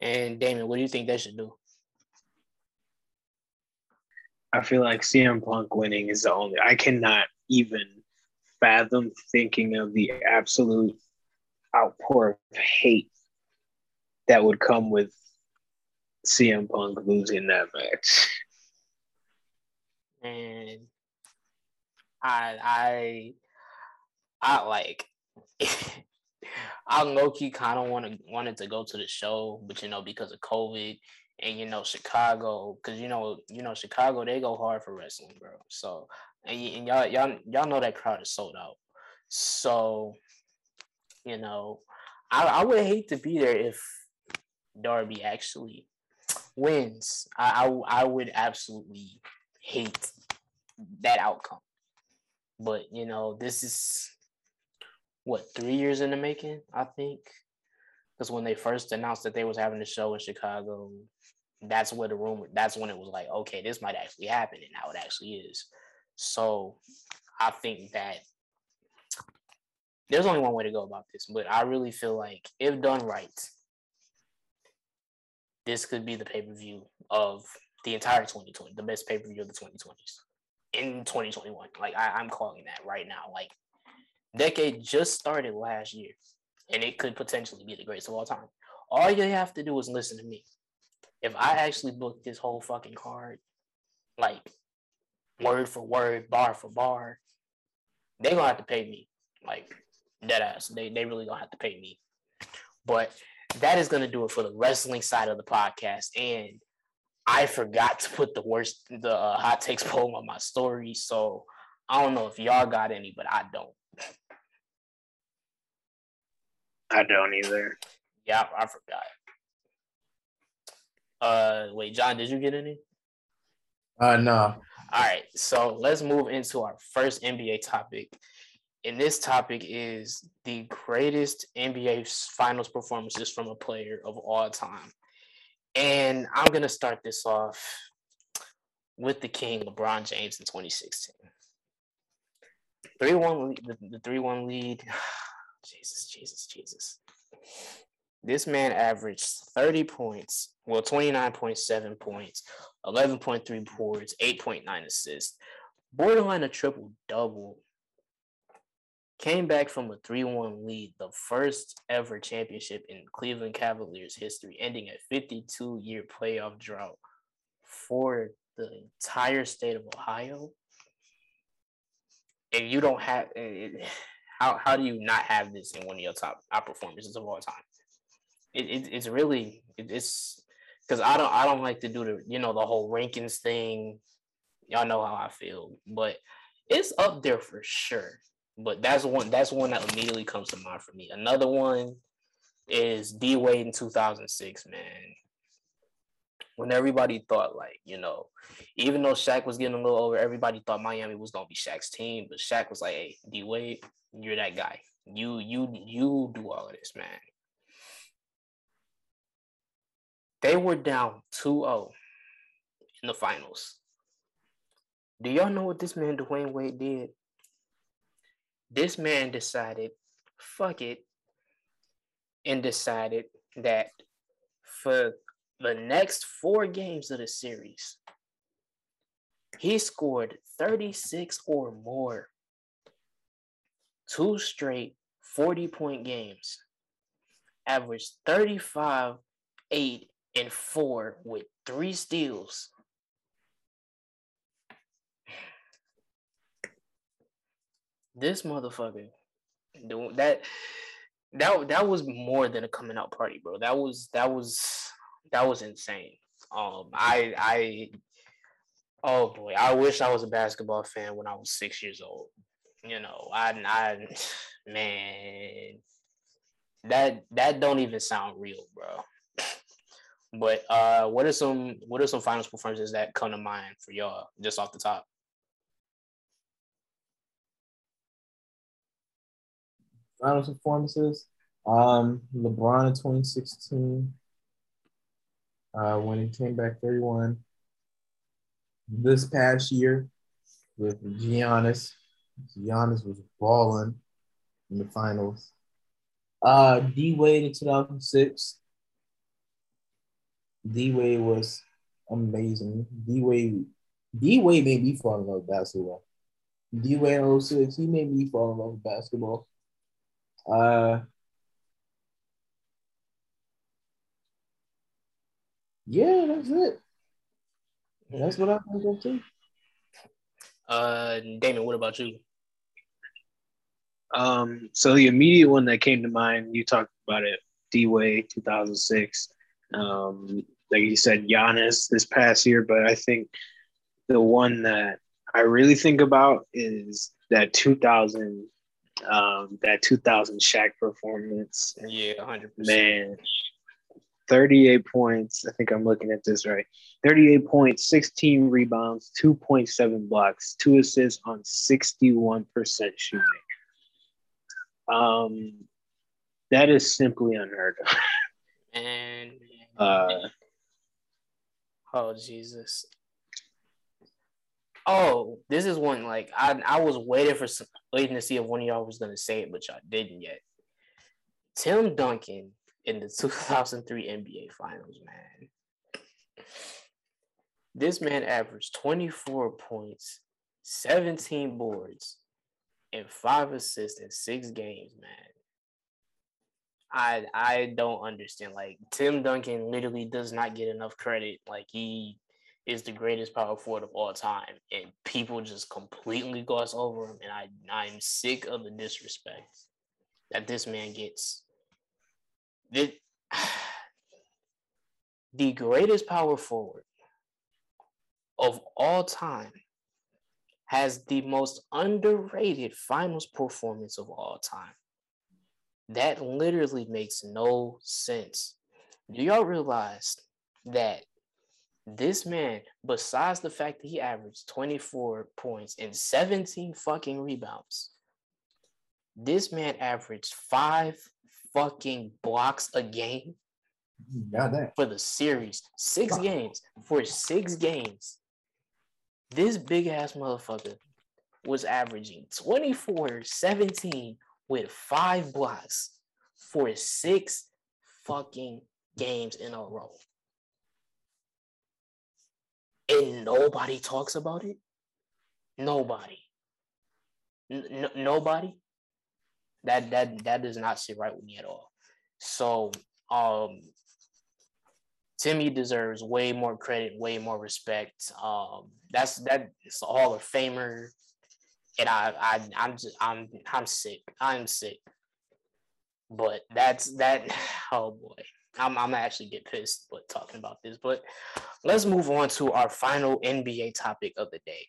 [SPEAKER 1] And Damon, what do you think they should do?
[SPEAKER 3] I feel like CM Punk winning is the only. I cannot even fathom thinking of the absolute outpour of hate that would come with CM Punk losing that match.
[SPEAKER 1] And I I I like I low key kind of want to wanted to go to the show, but you know because of COVID and you know Chicago, because you know you know Chicago they go hard for wrestling, bro. So and, and y'all y'all y'all know that crowd is sold out. So you know I I would hate to be there if Darby actually wins. I I, I would absolutely hate that outcome. But you know, this is what three years in the making, I think. Because when they first announced that they was having the show in Chicago, that's where the rumor. That's when it was like, okay, this might actually happen, and now it actually is. So, I think that there's only one way to go about this, but I really feel like if done right, this could be the pay per view of the entire 2020, the best pay per view of the 2020s in 2021. Like I, I'm calling that right now. Like decade just started last year, and it could potentially be the greatest of all time. All you have to do is listen to me. If I actually book this whole fucking card, like word for word, bar for bar, they gonna have to pay me. Like dead ass. They they really gonna have to pay me. But that is gonna do it for the wrestling side of the podcast. And I forgot to put the worst the uh, hot takes poll on my story, so I don't know if y'all got any, but I don't.
[SPEAKER 3] I don't either.
[SPEAKER 1] Yeah, I, I forgot. Uh, wait, John, did you get any?
[SPEAKER 4] Uh no.
[SPEAKER 1] All right, so let's move into our first NBA topic. And this topic is the greatest NBA finals performances from a player of all time. And I'm going to start this off with the king, LeBron James, in 2016. 3 1 lead, the, the 3 1 lead. Jesus, Jesus, Jesus. This man averaged 30 points, well, 29.7 points, 11.3 boards, 8.9 assists, borderline a triple double. Came back from a 3 1 lead, the first ever championship in Cleveland Cavaliers history, ending a 52 year playoff drought for the entire state of Ohio. And you don't have, how, how do you not have this in one of your top, top performances of all time? It, it, it's really, it, it's because I don't, I don't like to do the, you know, the whole rankings thing. Y'all know how I feel, but it's up there for sure but that's one that's one that immediately comes to mind for me. Another one is D Wade in 2006, man. When everybody thought like, you know, even though Shaq was getting a little over, everybody thought Miami was gonna be Shaq's team, but Shaq was like, hey, D Wade, you're that guy. You you you do all of this, man. They were down 2-0 in the finals. Do y'all know what this man Dwyane Wade did? this man decided, fuck it, and decided that for the next four games of the series, he scored 36 or more, two straight 40 point games, averaged 35, 8, and 4 with three steals. this motherfucker that that that was more than a coming out party, bro. That was that was that was insane. Um, I I oh boy, I wish I was a basketball fan when I was six years old. You know, I I man, that that don't even sound real, bro. But uh, what are some what are some finals performances that come to mind for y'all just off the top?
[SPEAKER 4] Finals performances. Um, LeBron in 2016, uh, when he came back 31. This past year with Giannis, Giannis was balling in the finals. Uh, D Wade in 2006. D Wade was amazing. D Wade, D Wade made me fall in love with basketball. D Wade in 06, he made me fall in love with basketball. Uh, yeah, that's it. That's what I think of too.
[SPEAKER 1] Uh, Damon, what about you?
[SPEAKER 3] Um, so the immediate one that came to mind, you talked about it, D Wade, 2006. Um, like you said, Giannis this past year, but I think the one that I really think about is that 2000, um, that 2000 Shaq performance.
[SPEAKER 1] Yeah, 100%.
[SPEAKER 3] Man, 38 points. I think I'm looking at this right. 38 points, 16 rebounds, 2.7 blocks, two assists on 61% shooting. Um, that is simply unheard of.
[SPEAKER 1] And
[SPEAKER 3] Uh,
[SPEAKER 1] oh Jesus. Oh, this is one like I I was waiting for some, waiting to see if one of y'all was gonna say it, but y'all didn't yet. Tim Duncan in the 2003 NBA Finals, man. This man averaged 24 points, 17 boards, and five assists in six games, man. I I don't understand. Like Tim Duncan literally does not get enough credit. Like he is the greatest power forward of all time, and people just completely gloss over him. And I I'm sick of the disrespect that this man gets. The, the greatest power forward of all time has the most underrated finals performance of all time. That literally makes no sense. Do y'all realize that this man, besides the fact that he averaged 24 points and 17 fucking rebounds, this man averaged five fucking blocks a game
[SPEAKER 4] Got that.
[SPEAKER 1] for the series. Six games. For six games. This big ass motherfucker was averaging 24 17 with five blocks for six fucking games in a row. And nobody talks about it. Nobody. N- nobody. That that that does not sit right with me at all. So um Timmy deserves way more credit, way more respect. Um, that's that's a Hall of Famer, and I, I I'm just I'm I'm sick. I'm sick. But that's that. Oh boy, I'm I'm actually get pissed. But talking about this, but let's move on to our final NBA topic of the day: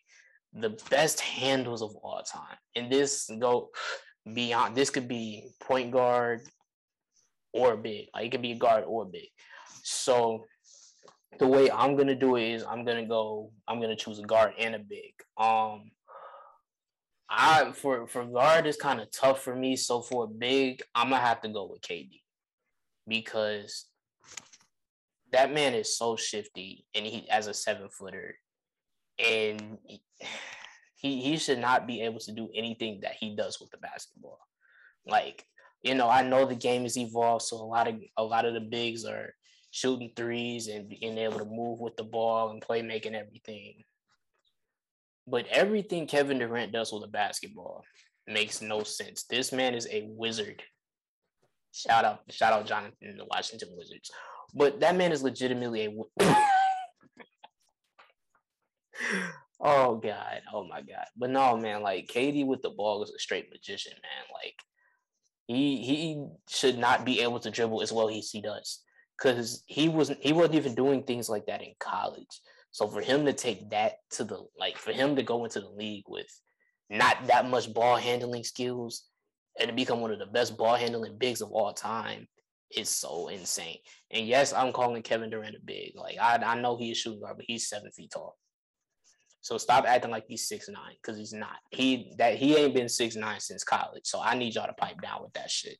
[SPEAKER 1] the best handles of all time. And this go beyond. This could be point guard or big. Like it could be a guard or big. So the way I'm gonna do it is I'm gonna go. I'm gonna choose a guard and a big. Um, I for for guard is kind of tough for me. So for a big, I'm gonna have to go with KD because that man is so shifty, and he as a seven footer, and he he should not be able to do anything that he does with the basketball. Like you know, I know the game has evolved, so a lot of a lot of the bigs are shooting threes and being able to move with the ball and play making everything. But everything Kevin Durant does with a basketball makes no sense. This man is a wizard. Shout out, shout out Jonathan the Washington Wizards. But that man is legitimately a Oh god, oh my god. But no, man, like KD with the ball is a straight magician, man. Like he he should not be able to dribble as well as he does because he wasn't he wasn't even doing things like that in college. So for him to take that to the like for him to go into the league with not that much ball handling skills and to become one of the best ball handling bigs of all time is so insane. And yes, I'm calling Kevin Durant a big. Like I, I know he's shooting guard, but he's seven feet tall. So stop acting like he's six nine because he's not. He that he ain't been six nine since college. So I need y'all to pipe down with that shit.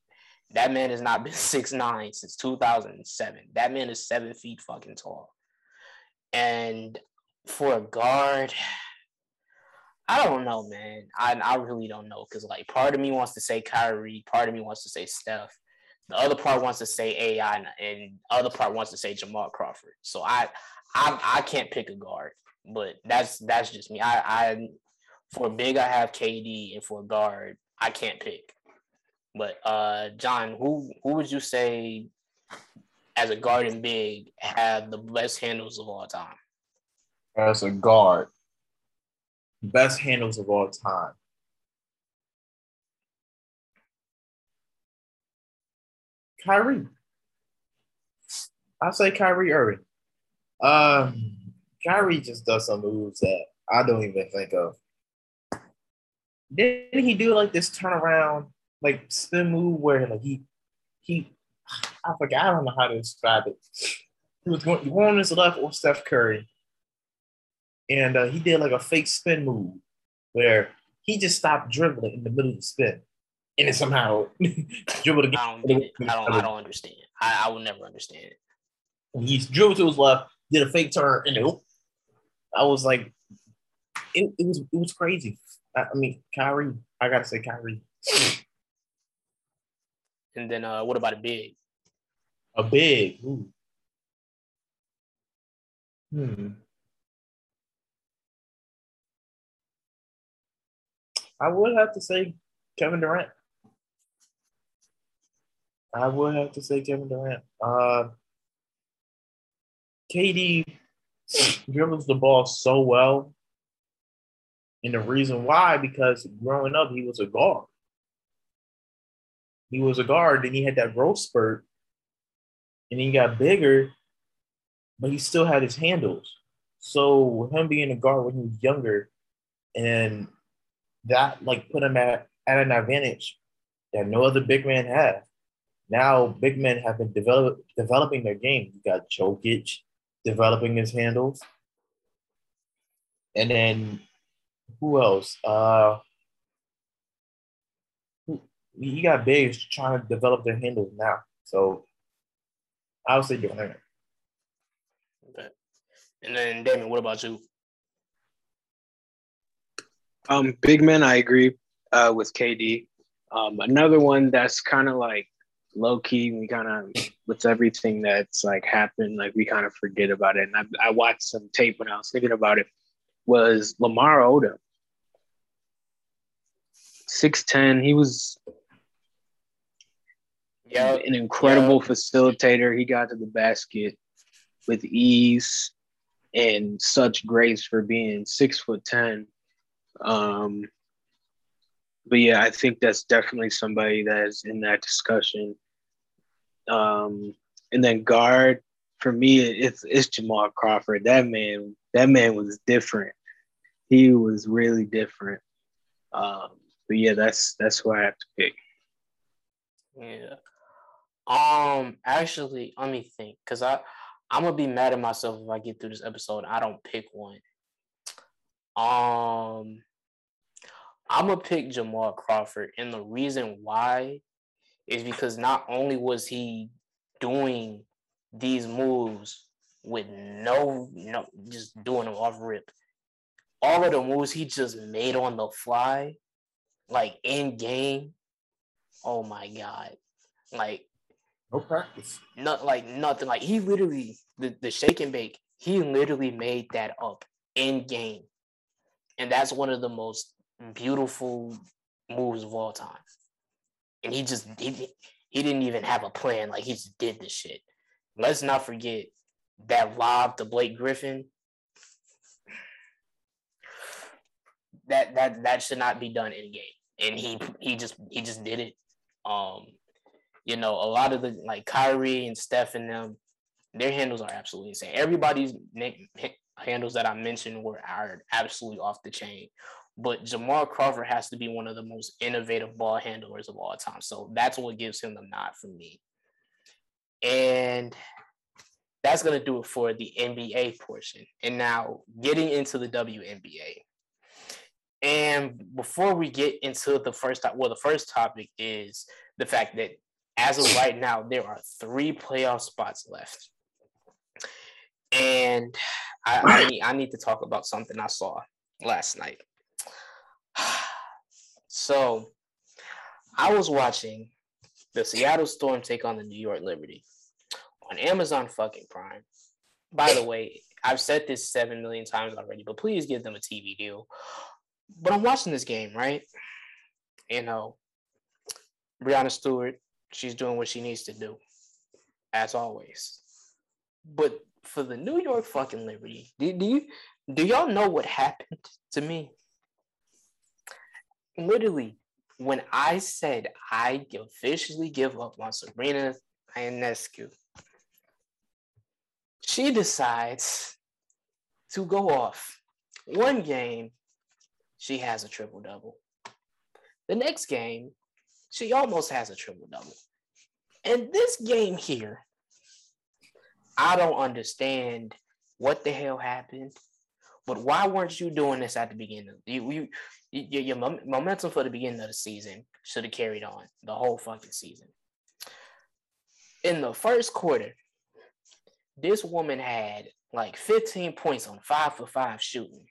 [SPEAKER 1] That man has not been six nine since 2007. That man is seven feet fucking tall. And for a guard, I don't know, man. I, I really don't know because like part of me wants to say Kyrie, part of me wants to say Steph, the other part wants to say AI, and, other part wants to say Jamal Crawford. So I I I can't pick a guard, but that's that's just me. I I for big I have KD, and for guard I can't pick. But uh, John, who who would you say as a guard and big have the best handles of all time?
[SPEAKER 4] As a guard, best handles of all time. Kyrie. I say Kyrie Irving. Um, Kyrie just does some moves that I don't even think of. Didn't he do like this turnaround, like spin move where like he he I forgot I don't know how to describe it. He was going, going on his left or Steph Curry, and uh, he did like a fake spin move where he just stopped dribbling in the middle of the spin, and then somehow dribbled again.
[SPEAKER 1] I don't it. I don't I don't understand. I, I will never understand it.
[SPEAKER 4] He dribbled to his left, did a fake turn, and then, I was like, it, it was it was crazy. I, I mean, Kyrie, I gotta say Kyrie.
[SPEAKER 1] And then uh, what about a big?
[SPEAKER 4] A big. Ooh. Hmm. I would have to say Kevin Durant. I would have to say Kevin Durant. Uh, KD dribbles the ball so well. And the reason why, because growing up, he was a guard. He was a guard, then he had that growth spurt, and he got bigger, but he still had his handles. So him being a guard when he was younger, and that like put him at, at an advantage that no other big man had. Now big men have been develop, developing their game. You got Jokic developing his handles. And then who else? Uh you got bigs trying to develop their handles now. So I would say Durant.
[SPEAKER 1] Okay. And then Damon, what about you?
[SPEAKER 3] Um, big man, I agree uh, with KD. Um, another one that's kind of like low key. We kind of with everything that's like happened, like we kind of forget about it. And I, I watched some tape when I was thinking about it. Was Lamar Odom? Six ten. He was
[SPEAKER 1] Yeah.
[SPEAKER 3] an incredible facilitator. He got to the basket with ease and such grace for being six foot ten. Um, but yeah, I think that's definitely somebody that is in that discussion. Um, and then guard for me, it's it's Jamal Crawford. That man, that man was different. He was really different. Um, but yeah, that's that's who I have to pick.
[SPEAKER 1] Yeah. Um. Actually, let me think, cause I I'm gonna be mad at myself if I get through this episode. I don't pick one. Um. I'm gonna pick Jamal Crawford, and the reason why is because not only was he doing these moves with no no just doing them off rip, all of the moves he just made on the fly, like in game. Oh my god! Like
[SPEAKER 4] No practice.
[SPEAKER 1] not like nothing. Like he literally the, the shake and bake, he literally made that up in game. And that's one of the most beautiful moves of all time. And he just he, he didn't even have a plan. Like he just did this shit. Let's not forget that lob to Blake Griffin. That that that should not be done in game. And he he just he just did it. Um you know, a lot of the like Kyrie and Steph and them, their handles are absolutely insane. Everybody's na- handles that I mentioned were are absolutely off the chain. But Jamal Crawford has to be one of the most innovative ball handlers of all time. So that's what gives him the nod for me. And that's going to do it for the NBA portion. And now getting into the WNBA. And before we get into the first top, well, the first topic is the fact that as of right now, there are three playoff spots left. And I, I, need, I need to talk about something I saw last night. So I was watching the Seattle Storm take on the New York Liberty on Amazon fucking Prime. By the way, I've said this seven million times already, but please give them a TV deal. But I'm watching this game, right? You know, Breanna Stewart, she's doing what she needs to do, as always. But for the New York fucking Liberty, do, do you do y'all know what happened to me? literally, when I said I officially give up on Sabrina Ionescu, she decides to go off. One game, she has a triple double. The next game, she almost has a triple double. And this game here, I don't understand what the hell happened. But why weren't you doing this at the beginning? You, you, your, your momentum for the beginning of the season should have carried on the whole fucking season. In the first quarter, this woman had like 15 points on five for five shooting.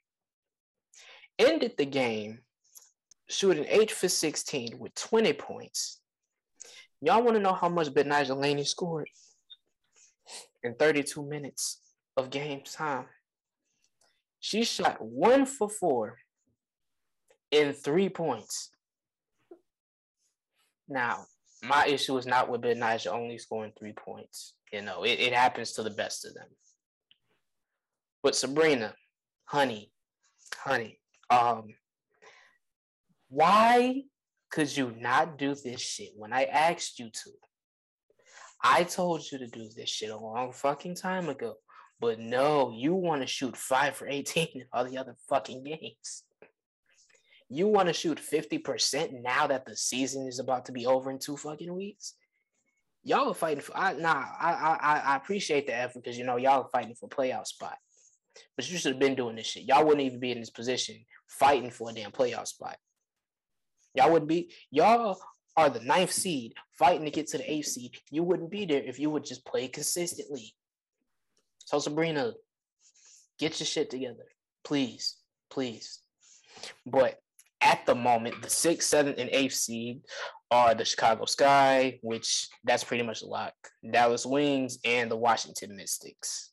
[SPEAKER 1] Ended the game shooting eight for 16 with 20 points. Y'all want to know how much Betnijah Laney scored in 32 minutes of game time? She shot one for four in three points. Now, my issue is not with Betnijah only scoring three points. You know, it, it happens to the best of them. But Sabrina, honey, honey, um, why could you not do this shit when I asked you to? I told you to do this shit a long fucking time ago. But no, you want to shoot five for 18 in all the other fucking games. You want to shoot 50% now that the season is about to be over in two fucking weeks? Y'all are fighting for I nah, I I I appreciate the effort because you know y'all are fighting for playoff spot. But you should have been doing this shit. Y'all wouldn't even be in this position fighting for a damn playoff spot. Y'all wouldn't be y'all are the ninth seed fighting to get to the eighth seed. You wouldn't be there if you would just play consistently. So Sabrina, get your shit together, please, please. But at the moment, the sixth, seventh, and eighth seed are the Chicago Sky, which that's pretty much a lock. Dallas Wings and the Washington Mystics.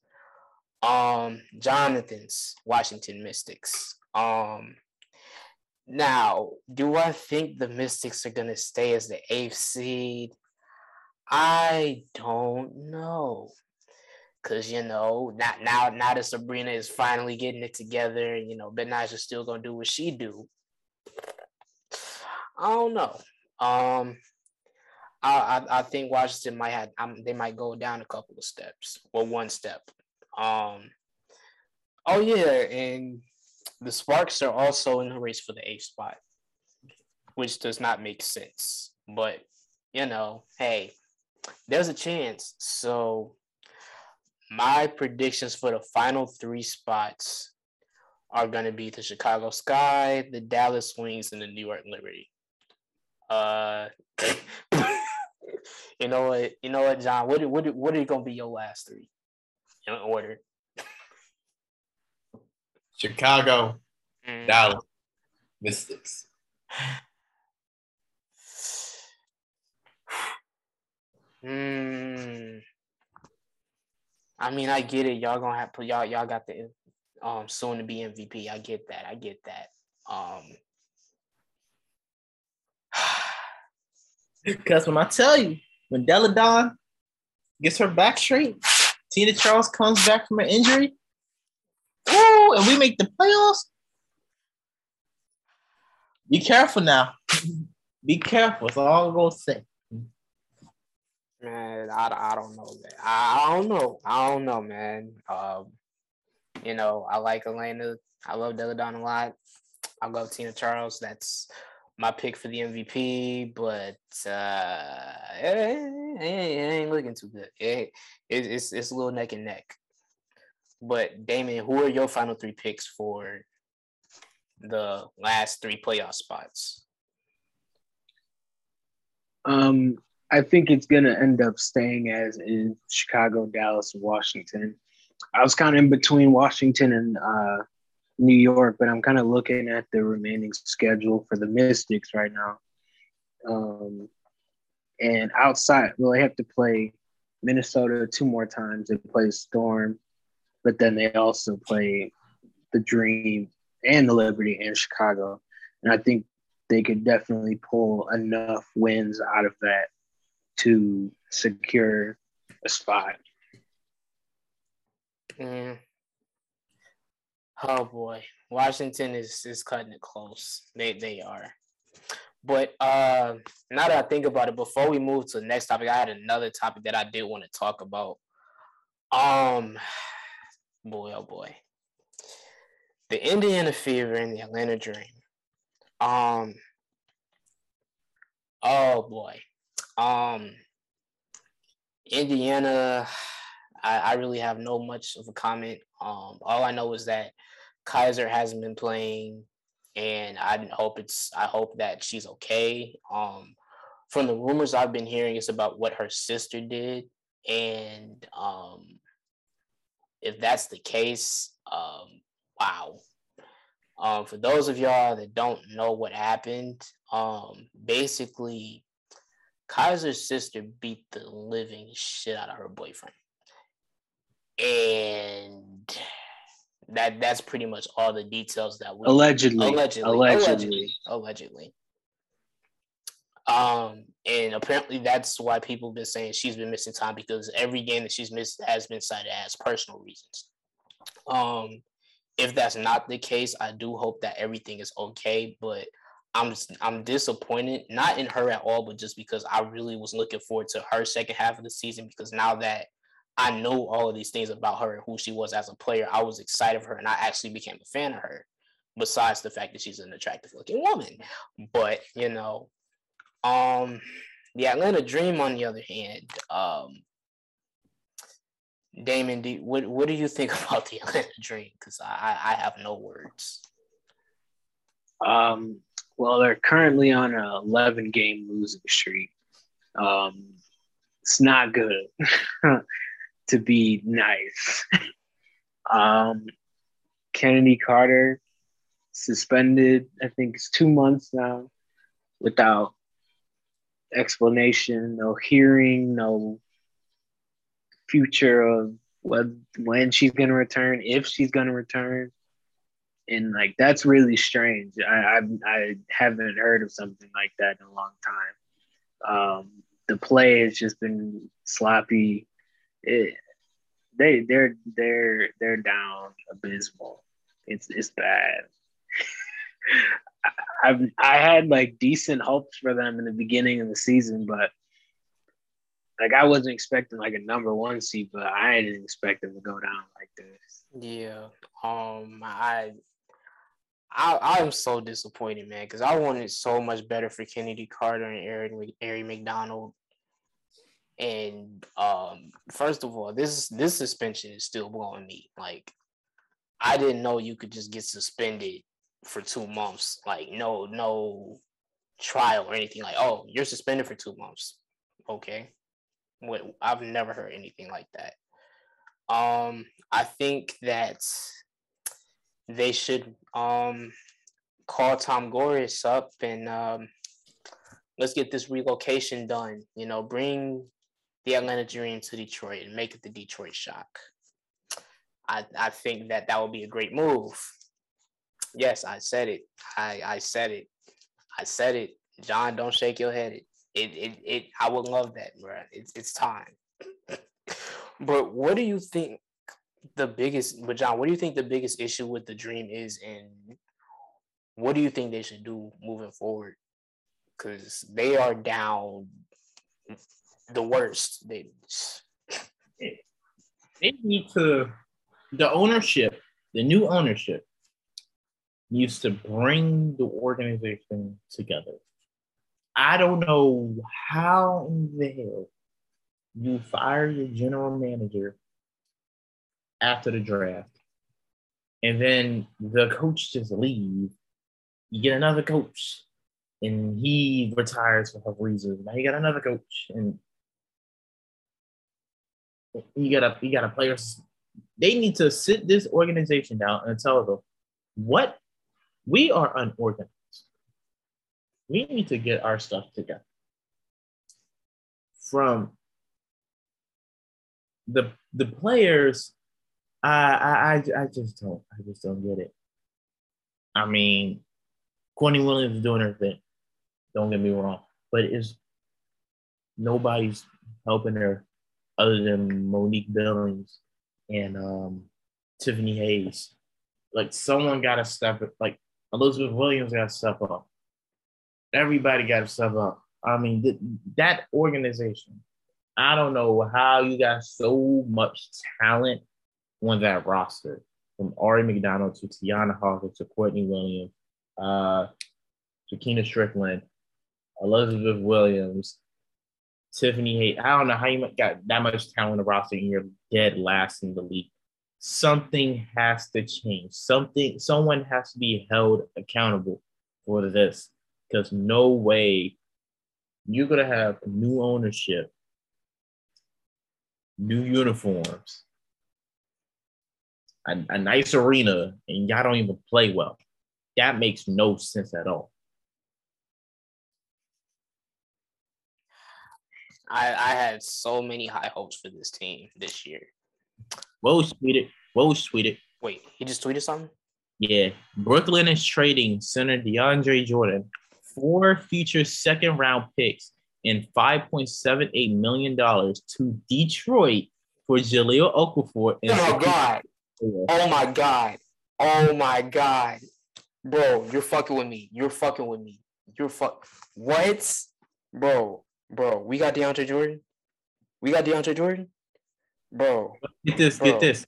[SPEAKER 1] Um, Jonathan's Washington Mystics. Um, now, do I think the Mystics are gonna stay as the eighth seed? I don't know. Cause you know, not now now that Sabrina is finally getting it together, and you know, is still gonna do what she do. I don't know. Um, I, I, I think Washington might have um, they might go down a couple of steps or one step. Um, oh yeah, and the Sparks are also in the race for the eighth spot, which does not make sense. But you know, hey, there's a chance. So my predictions for the final three spots are going to be the Chicago Sky, the Dallas Wings, and the New York Liberty. Uh, you know what? You know what, John? What what what are going to be your last three in order?
[SPEAKER 4] Chicago, mm. Dallas, Mystics.
[SPEAKER 1] Hmm. I mean, I get it. Y'all gonna have to y'all y'all got the um soon to be MVP. I get that. I get that. Um
[SPEAKER 2] because when I tell you, when Delle Donne gets her back straight, Tina Charles comes back from her injury, and we make the playoffs. Be careful now. Be careful. That's all I'm gonna say.
[SPEAKER 1] Man, I, I don't know, man. I, I don't know. I don't know, man. Um, you know, I like Elena. I love Delle Donne a lot. I love Tina Charles. That's my pick for the MVP. But uh, it ain't, it ain't looking too good. It, it, it's it's a little neck and neck. But Damon, who are your final three picks for the last three playoff spots?
[SPEAKER 3] Um, I think it's gonna end up staying as in Chicago, Dallas, Washington. I was kind of in between Washington and uh, New York, but I'm kind of looking at the remaining schedule for the Mystics right now. Um, and outside, well, they have to play Minnesota two more times. They play Storm, but then they also play the Dream and the Liberty and Chicago. And I think they could definitely pull enough wins out of that to secure a spot.
[SPEAKER 1] Mm. Oh boy, Washington is is cutting it close. They they are. But uh, now that I think about it, before we move to the next topic, I had another topic that I did want to talk about. Um, boy, oh boy, the Indiana Fever and the Atlanta Dream. Um, oh boy, um, Indiana. I, I really have no much of a comment. Um, all I know is that Kysre hasn't been playing and I hope it's I hope that she's okay. Um, from the rumors I've been hearing, it's about what her sister did, and um, if that's the case, um, wow. Um, for those of y'all that don't know what happened, um, basically, Kysre's sister beat the living shit out of her boyfriend, and that that's pretty much all the details that we
[SPEAKER 3] allegedly.
[SPEAKER 1] Allegedly.
[SPEAKER 3] Allegedly.
[SPEAKER 1] Allegedly, allegedly. Um, and apparently that's why people have been saying she's been missing time because every game that she's missed has been cited as personal reasons. Um, if that's not the case, I do hope that everything is okay. But I'm I'm disappointed, not in her at all, but just because I really was looking forward to her second half of the season because now that I know all of these things about her and who she was as a player. I was excited for her and I actually became a fan of her, besides the fact that she's an attractive looking woman. But, you know, um, the Atlanta Dream, on the other hand, um, Damon, do, what what do you think about the Atlanta Dream? Because I, I have no words.
[SPEAKER 3] Um, well, they're currently on an 11 game losing streak. Um, it's not good. to be nice. um, Chennedy Carter suspended, I think it's two months now without explanation, no hearing, no future of what, when she's to return, if she's to return. And like that's really strange. I, I I haven't heard of something like that in a long time. Um, the play has just been sloppy it, they they're they're they're down abysmal. It's it's bad. I've I had like decent hopes for them in the beginning of the season, but like I wasn't expecting like a number one seed, but I didn't expect them to go down like this.
[SPEAKER 1] Yeah. Um I I I'm so disappointed, man, because I wanted so much better for Chennedy Carter and Aaron Aari McDonald. And um, first of all, this this suspension is still blowing me. Like, I didn't know you could just get suspended for two months. Like, no, no trial or anything. Like, oh, you're suspended for two months. Okay. What I've never heard anything like that. Um, I think that they should um call Tom Gores up and um let's get this relocation done. You know, bring the Atlanta Dream to Detroit and make it the Detroit Shock. I, I think that that would be a great move. Yes, I said it. I, I said it. I said it. John, don't shake your head. It, it, it, I would love that, bro. It's, it's time. but what do you think the biggest, but John, what do you think the biggest issue with the dream is, and what do you think they should do moving forward? Because they are down the worst. They
[SPEAKER 2] they need to the ownership, the new ownership needs to bring the organization together. I don't know how in the hell
[SPEAKER 4] you fire your general manager after the draft, and then the coach just leave. You get another coach, and he retires for health reasons. Now you got another coach, and you got a you got a players. They need to sit this organization down and tell them what we are unorganized. We need to get our stuff together. From the the players, I I I just don't I just don't get it. I mean, Courtney Williams is doing her thing. Don't get me wrong, but it's nobody's helping her other than Monique Billings and um, Tiffany Hayes. Like someone got to step it. Like Elizabeth Williams got to step up. Everybody got to step up. I mean, th- that organization. I don't know how you got so much talent on that roster, from Aari McDonald to Tianna Hawkins to Courtney Williams, uh, Jakina Strickland, Elizabeth Williams, Tiffany Hayes. I don't know how you got that much talent on the roster and you're dead last in the league. Something has to change. Something, someone has to be held accountable for this because no way you're gonna have new ownership, new uniforms, a, a nice arena, and y'all don't even play well. That makes no sense at all.
[SPEAKER 1] I, I had so many high hopes for this team this year.
[SPEAKER 4] Whoa, tweeted. Whoa, tweeted.
[SPEAKER 1] Wait, he just tweeted something?
[SPEAKER 4] Yeah. Brooklyn is trading center DeAndre Jordan four future second round picks and $5.78 million to Detroit for Jahlil Okafor. And
[SPEAKER 1] oh, my God. Oh, my God. Oh, my God. Bro, you're fucking with me. You're fucking with me. You're fuck. What? Bro, Bro, we got DeAndre Jordan. We got DeAndre Jordan. Bro.
[SPEAKER 4] Get this, bro. get this.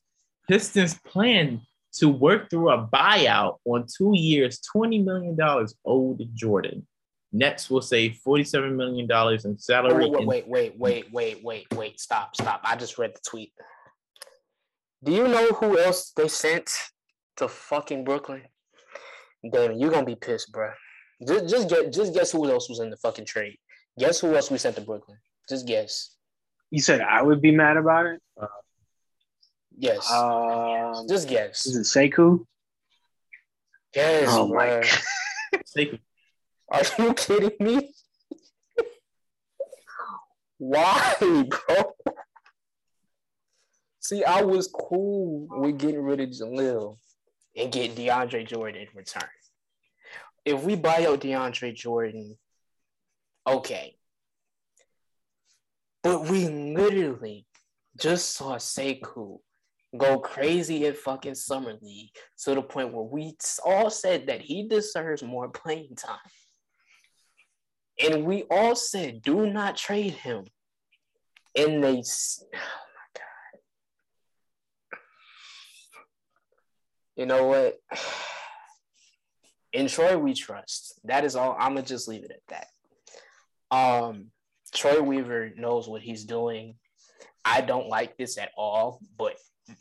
[SPEAKER 4] Pistons plan to work through a buyout on two years, $20 million owed to Jordan. Nets will save $47 million in salary.
[SPEAKER 1] Wait, wait, wait, wait, wait, wait, wait. Stop, stop. I just read the tweet. Do you know who else they sent to fucking Brooklyn? Damn, you're gonna be pissed, bro. Just, just get, just guess who else was in the fucking trade. Guess who else we sent to Brooklyn? Just guess.
[SPEAKER 3] You said I would be mad about it. Uh,
[SPEAKER 1] yes.
[SPEAKER 3] Um,
[SPEAKER 1] Just guess.
[SPEAKER 3] Is it Sekou?
[SPEAKER 1] Yes.
[SPEAKER 3] Oh my God.
[SPEAKER 4] Sekou.
[SPEAKER 1] Are you kidding me? Why, bro? See, I was cool with getting rid of Jahlil and get DeAndre Jordan in return. If we buy out DeAndre Jordan, Okay. But we literally just saw Sekou go crazy in fucking Summer League to the point where we all said that he deserves more playing time. And we all said, do not trade him. And they, oh my God. You know what? In Troy, we trust. That is all. I'm going to just leave it at that. Um, Troy Weaver knows what he's doing. I don't like this at all, but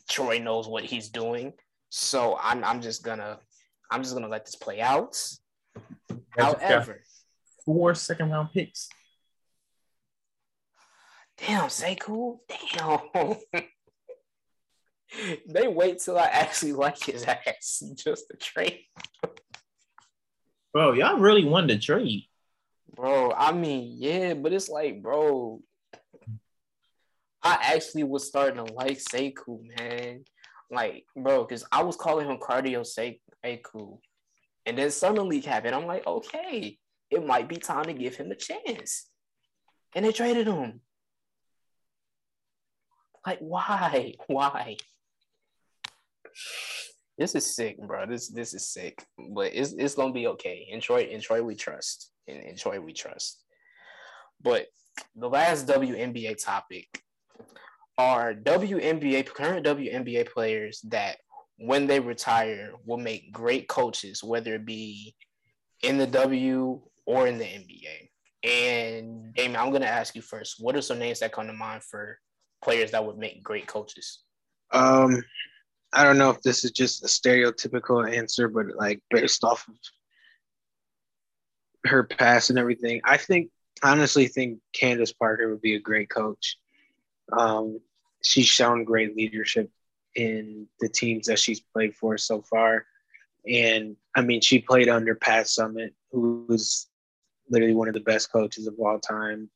[SPEAKER 1] Troy knows what he's doing. So I'm I'm just gonna I'm just gonna let this play out. However,
[SPEAKER 4] four second round picks.
[SPEAKER 1] Damn, Sekou. Damn. they wait till I actually like his ass just to trade.
[SPEAKER 4] Bro, y'all really won the trade.
[SPEAKER 1] Bro, I mean, yeah, but it's like, bro, I actually was starting to like Sekou, man. Like, bro, because I was calling him Cardio Sekou. And then Summer League happened. I'm like, okay, it might be time to give him a chance. And they traded him. Like, why? Why? This is sick, bro. This this is sick. But it's it's gonna be okay. In Troy, we trust and Troy we trust. But the last WNBA topic are WNBA current WNBA players that when they retire will make great coaches, whether it be in the W or in the NBA. And Damien, I'm gonna ask you first. What are some names that come to mind for players that would make great coaches?
[SPEAKER 3] Um, I don't know if this is just a stereotypical answer, but like based off of her past and everything, I think honestly think Candace Parker would be a great coach. Um, she's shown great leadership in the teams that she's played for so far. And I mean, she played under Pat Summitt, who was literally one of the best coaches of all time,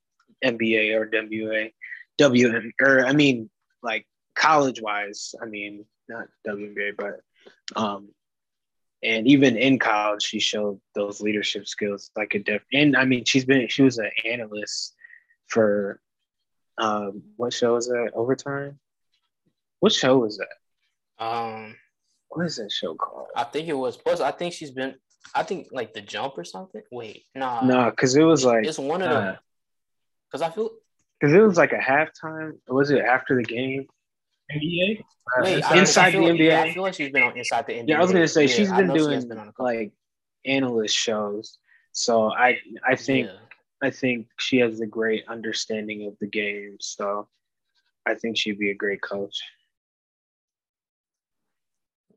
[SPEAKER 3] NBA or WA, WM, or I mean, like college wise, I mean, not WNBA, but um, and even in college, she showed those leadership skills like a def. And I mean, she's been she was an analyst for um, what show was that? Overtime. What show was that?
[SPEAKER 1] Um,
[SPEAKER 3] What is that show called?
[SPEAKER 1] I think it was. Plus, I think she's been. I think like the jump or something. Wait, nah.
[SPEAKER 3] No, because it was like
[SPEAKER 1] it's one of the.
[SPEAKER 4] Uh,
[SPEAKER 1] Because I feel.
[SPEAKER 3] because it was like a halftime. Was it after the game?
[SPEAKER 4] NBA.
[SPEAKER 1] Wait, I-
[SPEAKER 3] inside
[SPEAKER 1] I feel,
[SPEAKER 3] the NBA.
[SPEAKER 1] Yeah, I feel like she's been on inside the NBA.
[SPEAKER 3] Yeah, I was gonna say
[SPEAKER 1] Yeah,
[SPEAKER 3] she's
[SPEAKER 1] I
[SPEAKER 3] been
[SPEAKER 1] know she's been on
[SPEAKER 3] like analyst shows. So I I think
[SPEAKER 1] Yeah.
[SPEAKER 3] I think she has a great understanding of the game. So I think she'd be a great coach.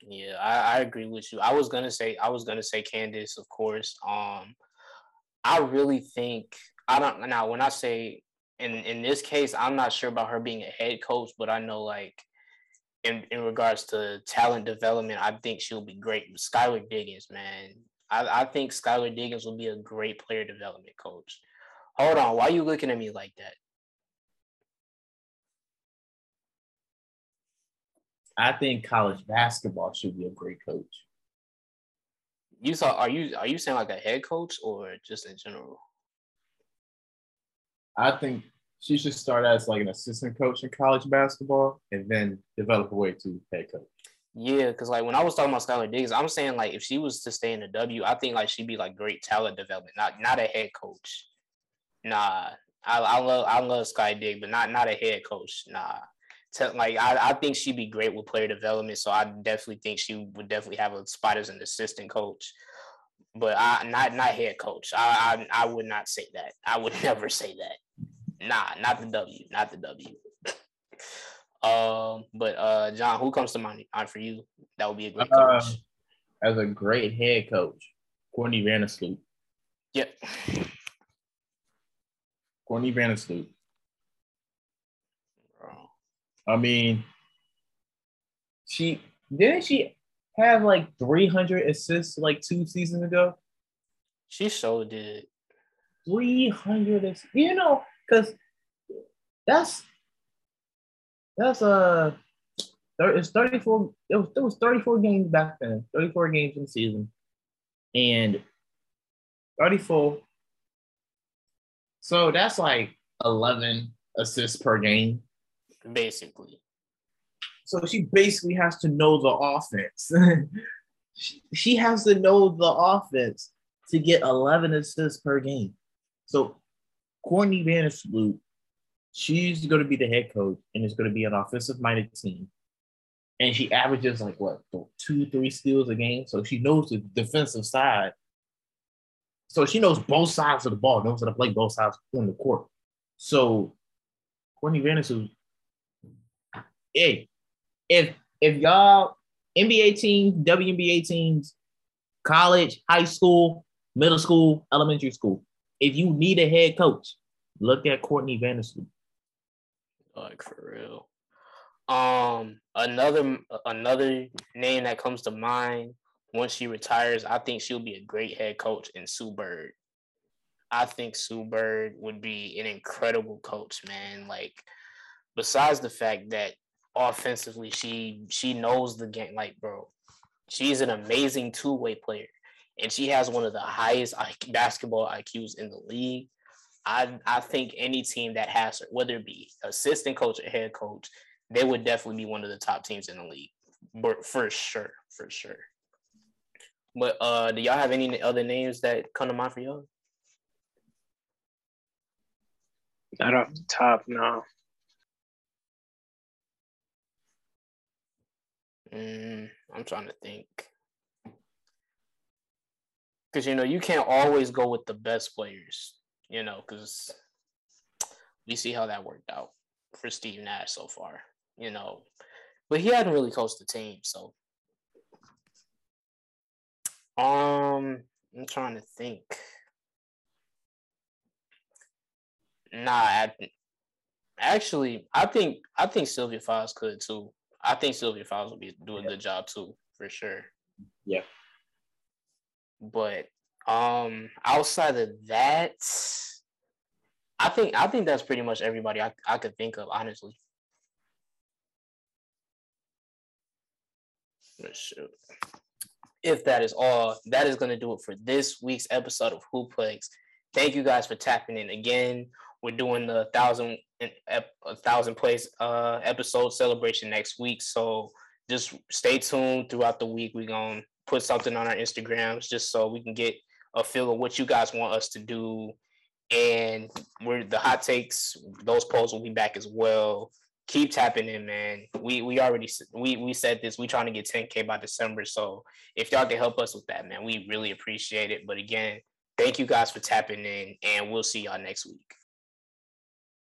[SPEAKER 1] Yeah, I, I agree with you. I was gonna say I was gonna say Candace, of course. Um, I really think I don't now when I say in in this case, I'm not sure about her being a head coach, but I know like in in regards to talent development, I think she'll be great. Skylar Diggins, man, I I think Skylar Diggins will be a great player development coach. Hold on, why are you looking at me like that?
[SPEAKER 4] I think college basketball should be a great coach.
[SPEAKER 1] You saw are you are you saying like a head coach or just in general?
[SPEAKER 4] I think she should start as like an assistant coach in college basketball and then develop a way to head coach.
[SPEAKER 1] Yeah, because like when I was talking about Skylar Diggs, I'm saying like if she was to stay in the W, I think like she'd be like great talent development, not not a head coach. Nah, I, I love I love Sky Dig, but not not a head coach. Nah, Tell like I, I think she'd be great with player development, so I definitely think she would definitely have a spot as an assistant coach, but I not not head coach. I I, I would not say that. I would never say that. Nah, not the W, not the W. Um, but uh, John, who comes to mind for you? That would be a great coach.
[SPEAKER 4] Um, As a great head coach, Courtney Vandersloot.
[SPEAKER 1] yep.
[SPEAKER 4] Courtney Vandersloot. I mean, she didn't she have like 300 assists like two seasons ago?
[SPEAKER 1] She so did.
[SPEAKER 4] 300 assists. You know, because that's that's uh thir- it's 34 it was, it was 34 games back then 34 games in the season. And 34 so that's like 11 assists per game.
[SPEAKER 1] Basically.
[SPEAKER 4] so she basically has to know the offense. She, she has to know the offense to get 11 assists per game. So courtney vandersloot she's going to be the head coach and it's going to be an offensive minded team. And she averages like what two three steals a game? So she knows the defensive side. So she knows both sides of the ball knows how to play both sides on the court. So courtney vandersloot hey if if y'all nba teams WNBA teams college high school middle school elementary school if you need a head coach look at courtney vandersloot
[SPEAKER 1] Like for real. Um, another another name that comes to mind once she retires, I think she'll be a great head coach in Sue Bird. I think Sue Bird would be an incredible coach, man. Like, besides the fact that offensively she she knows the game, like, bro, she's an amazing two way player, and she has one of the highest basketball IQs in the league. I I think any team that has her, whether it be assistant coach or head coach, they would definitely be one of the top teams in the league, but for sure, for sure. But uh, do y'all have any other names that come to mind for y'all?
[SPEAKER 3] Not off the top, no.
[SPEAKER 1] Mm, I'm trying to think. Because you know you can't always go with the best players. you know, because we see how that worked out for Steve Nash so far, you know. But he hadn't really coached the team, so um I'm trying to think. Nah, I, actually, I think I think Sylvia Fowles could too. I think Sylvia Fowles will be do a good job too, for sure.
[SPEAKER 2] Yeah.
[SPEAKER 1] But um, outside of that, I think I think that's pretty much everybody I, I could think of, honestly. If that is all, that is going to do it for this week's episode of Hooplex. Thank you guys for tapping in again. We're doing the thousand a thousand place uh episode celebration next week, so just stay tuned throughout the week. We're gonna put something on our Instagrams just so we can get a feel of what you guys want us to do. And we're the hot takes, those polls will be back as well. Keep tapping in, man. We we already we we said this. We trying to get 10k by December. So if y'all can help us with that, man, we really appreciate it. But again, thank you guys for tapping in, and we'll see y'all next week.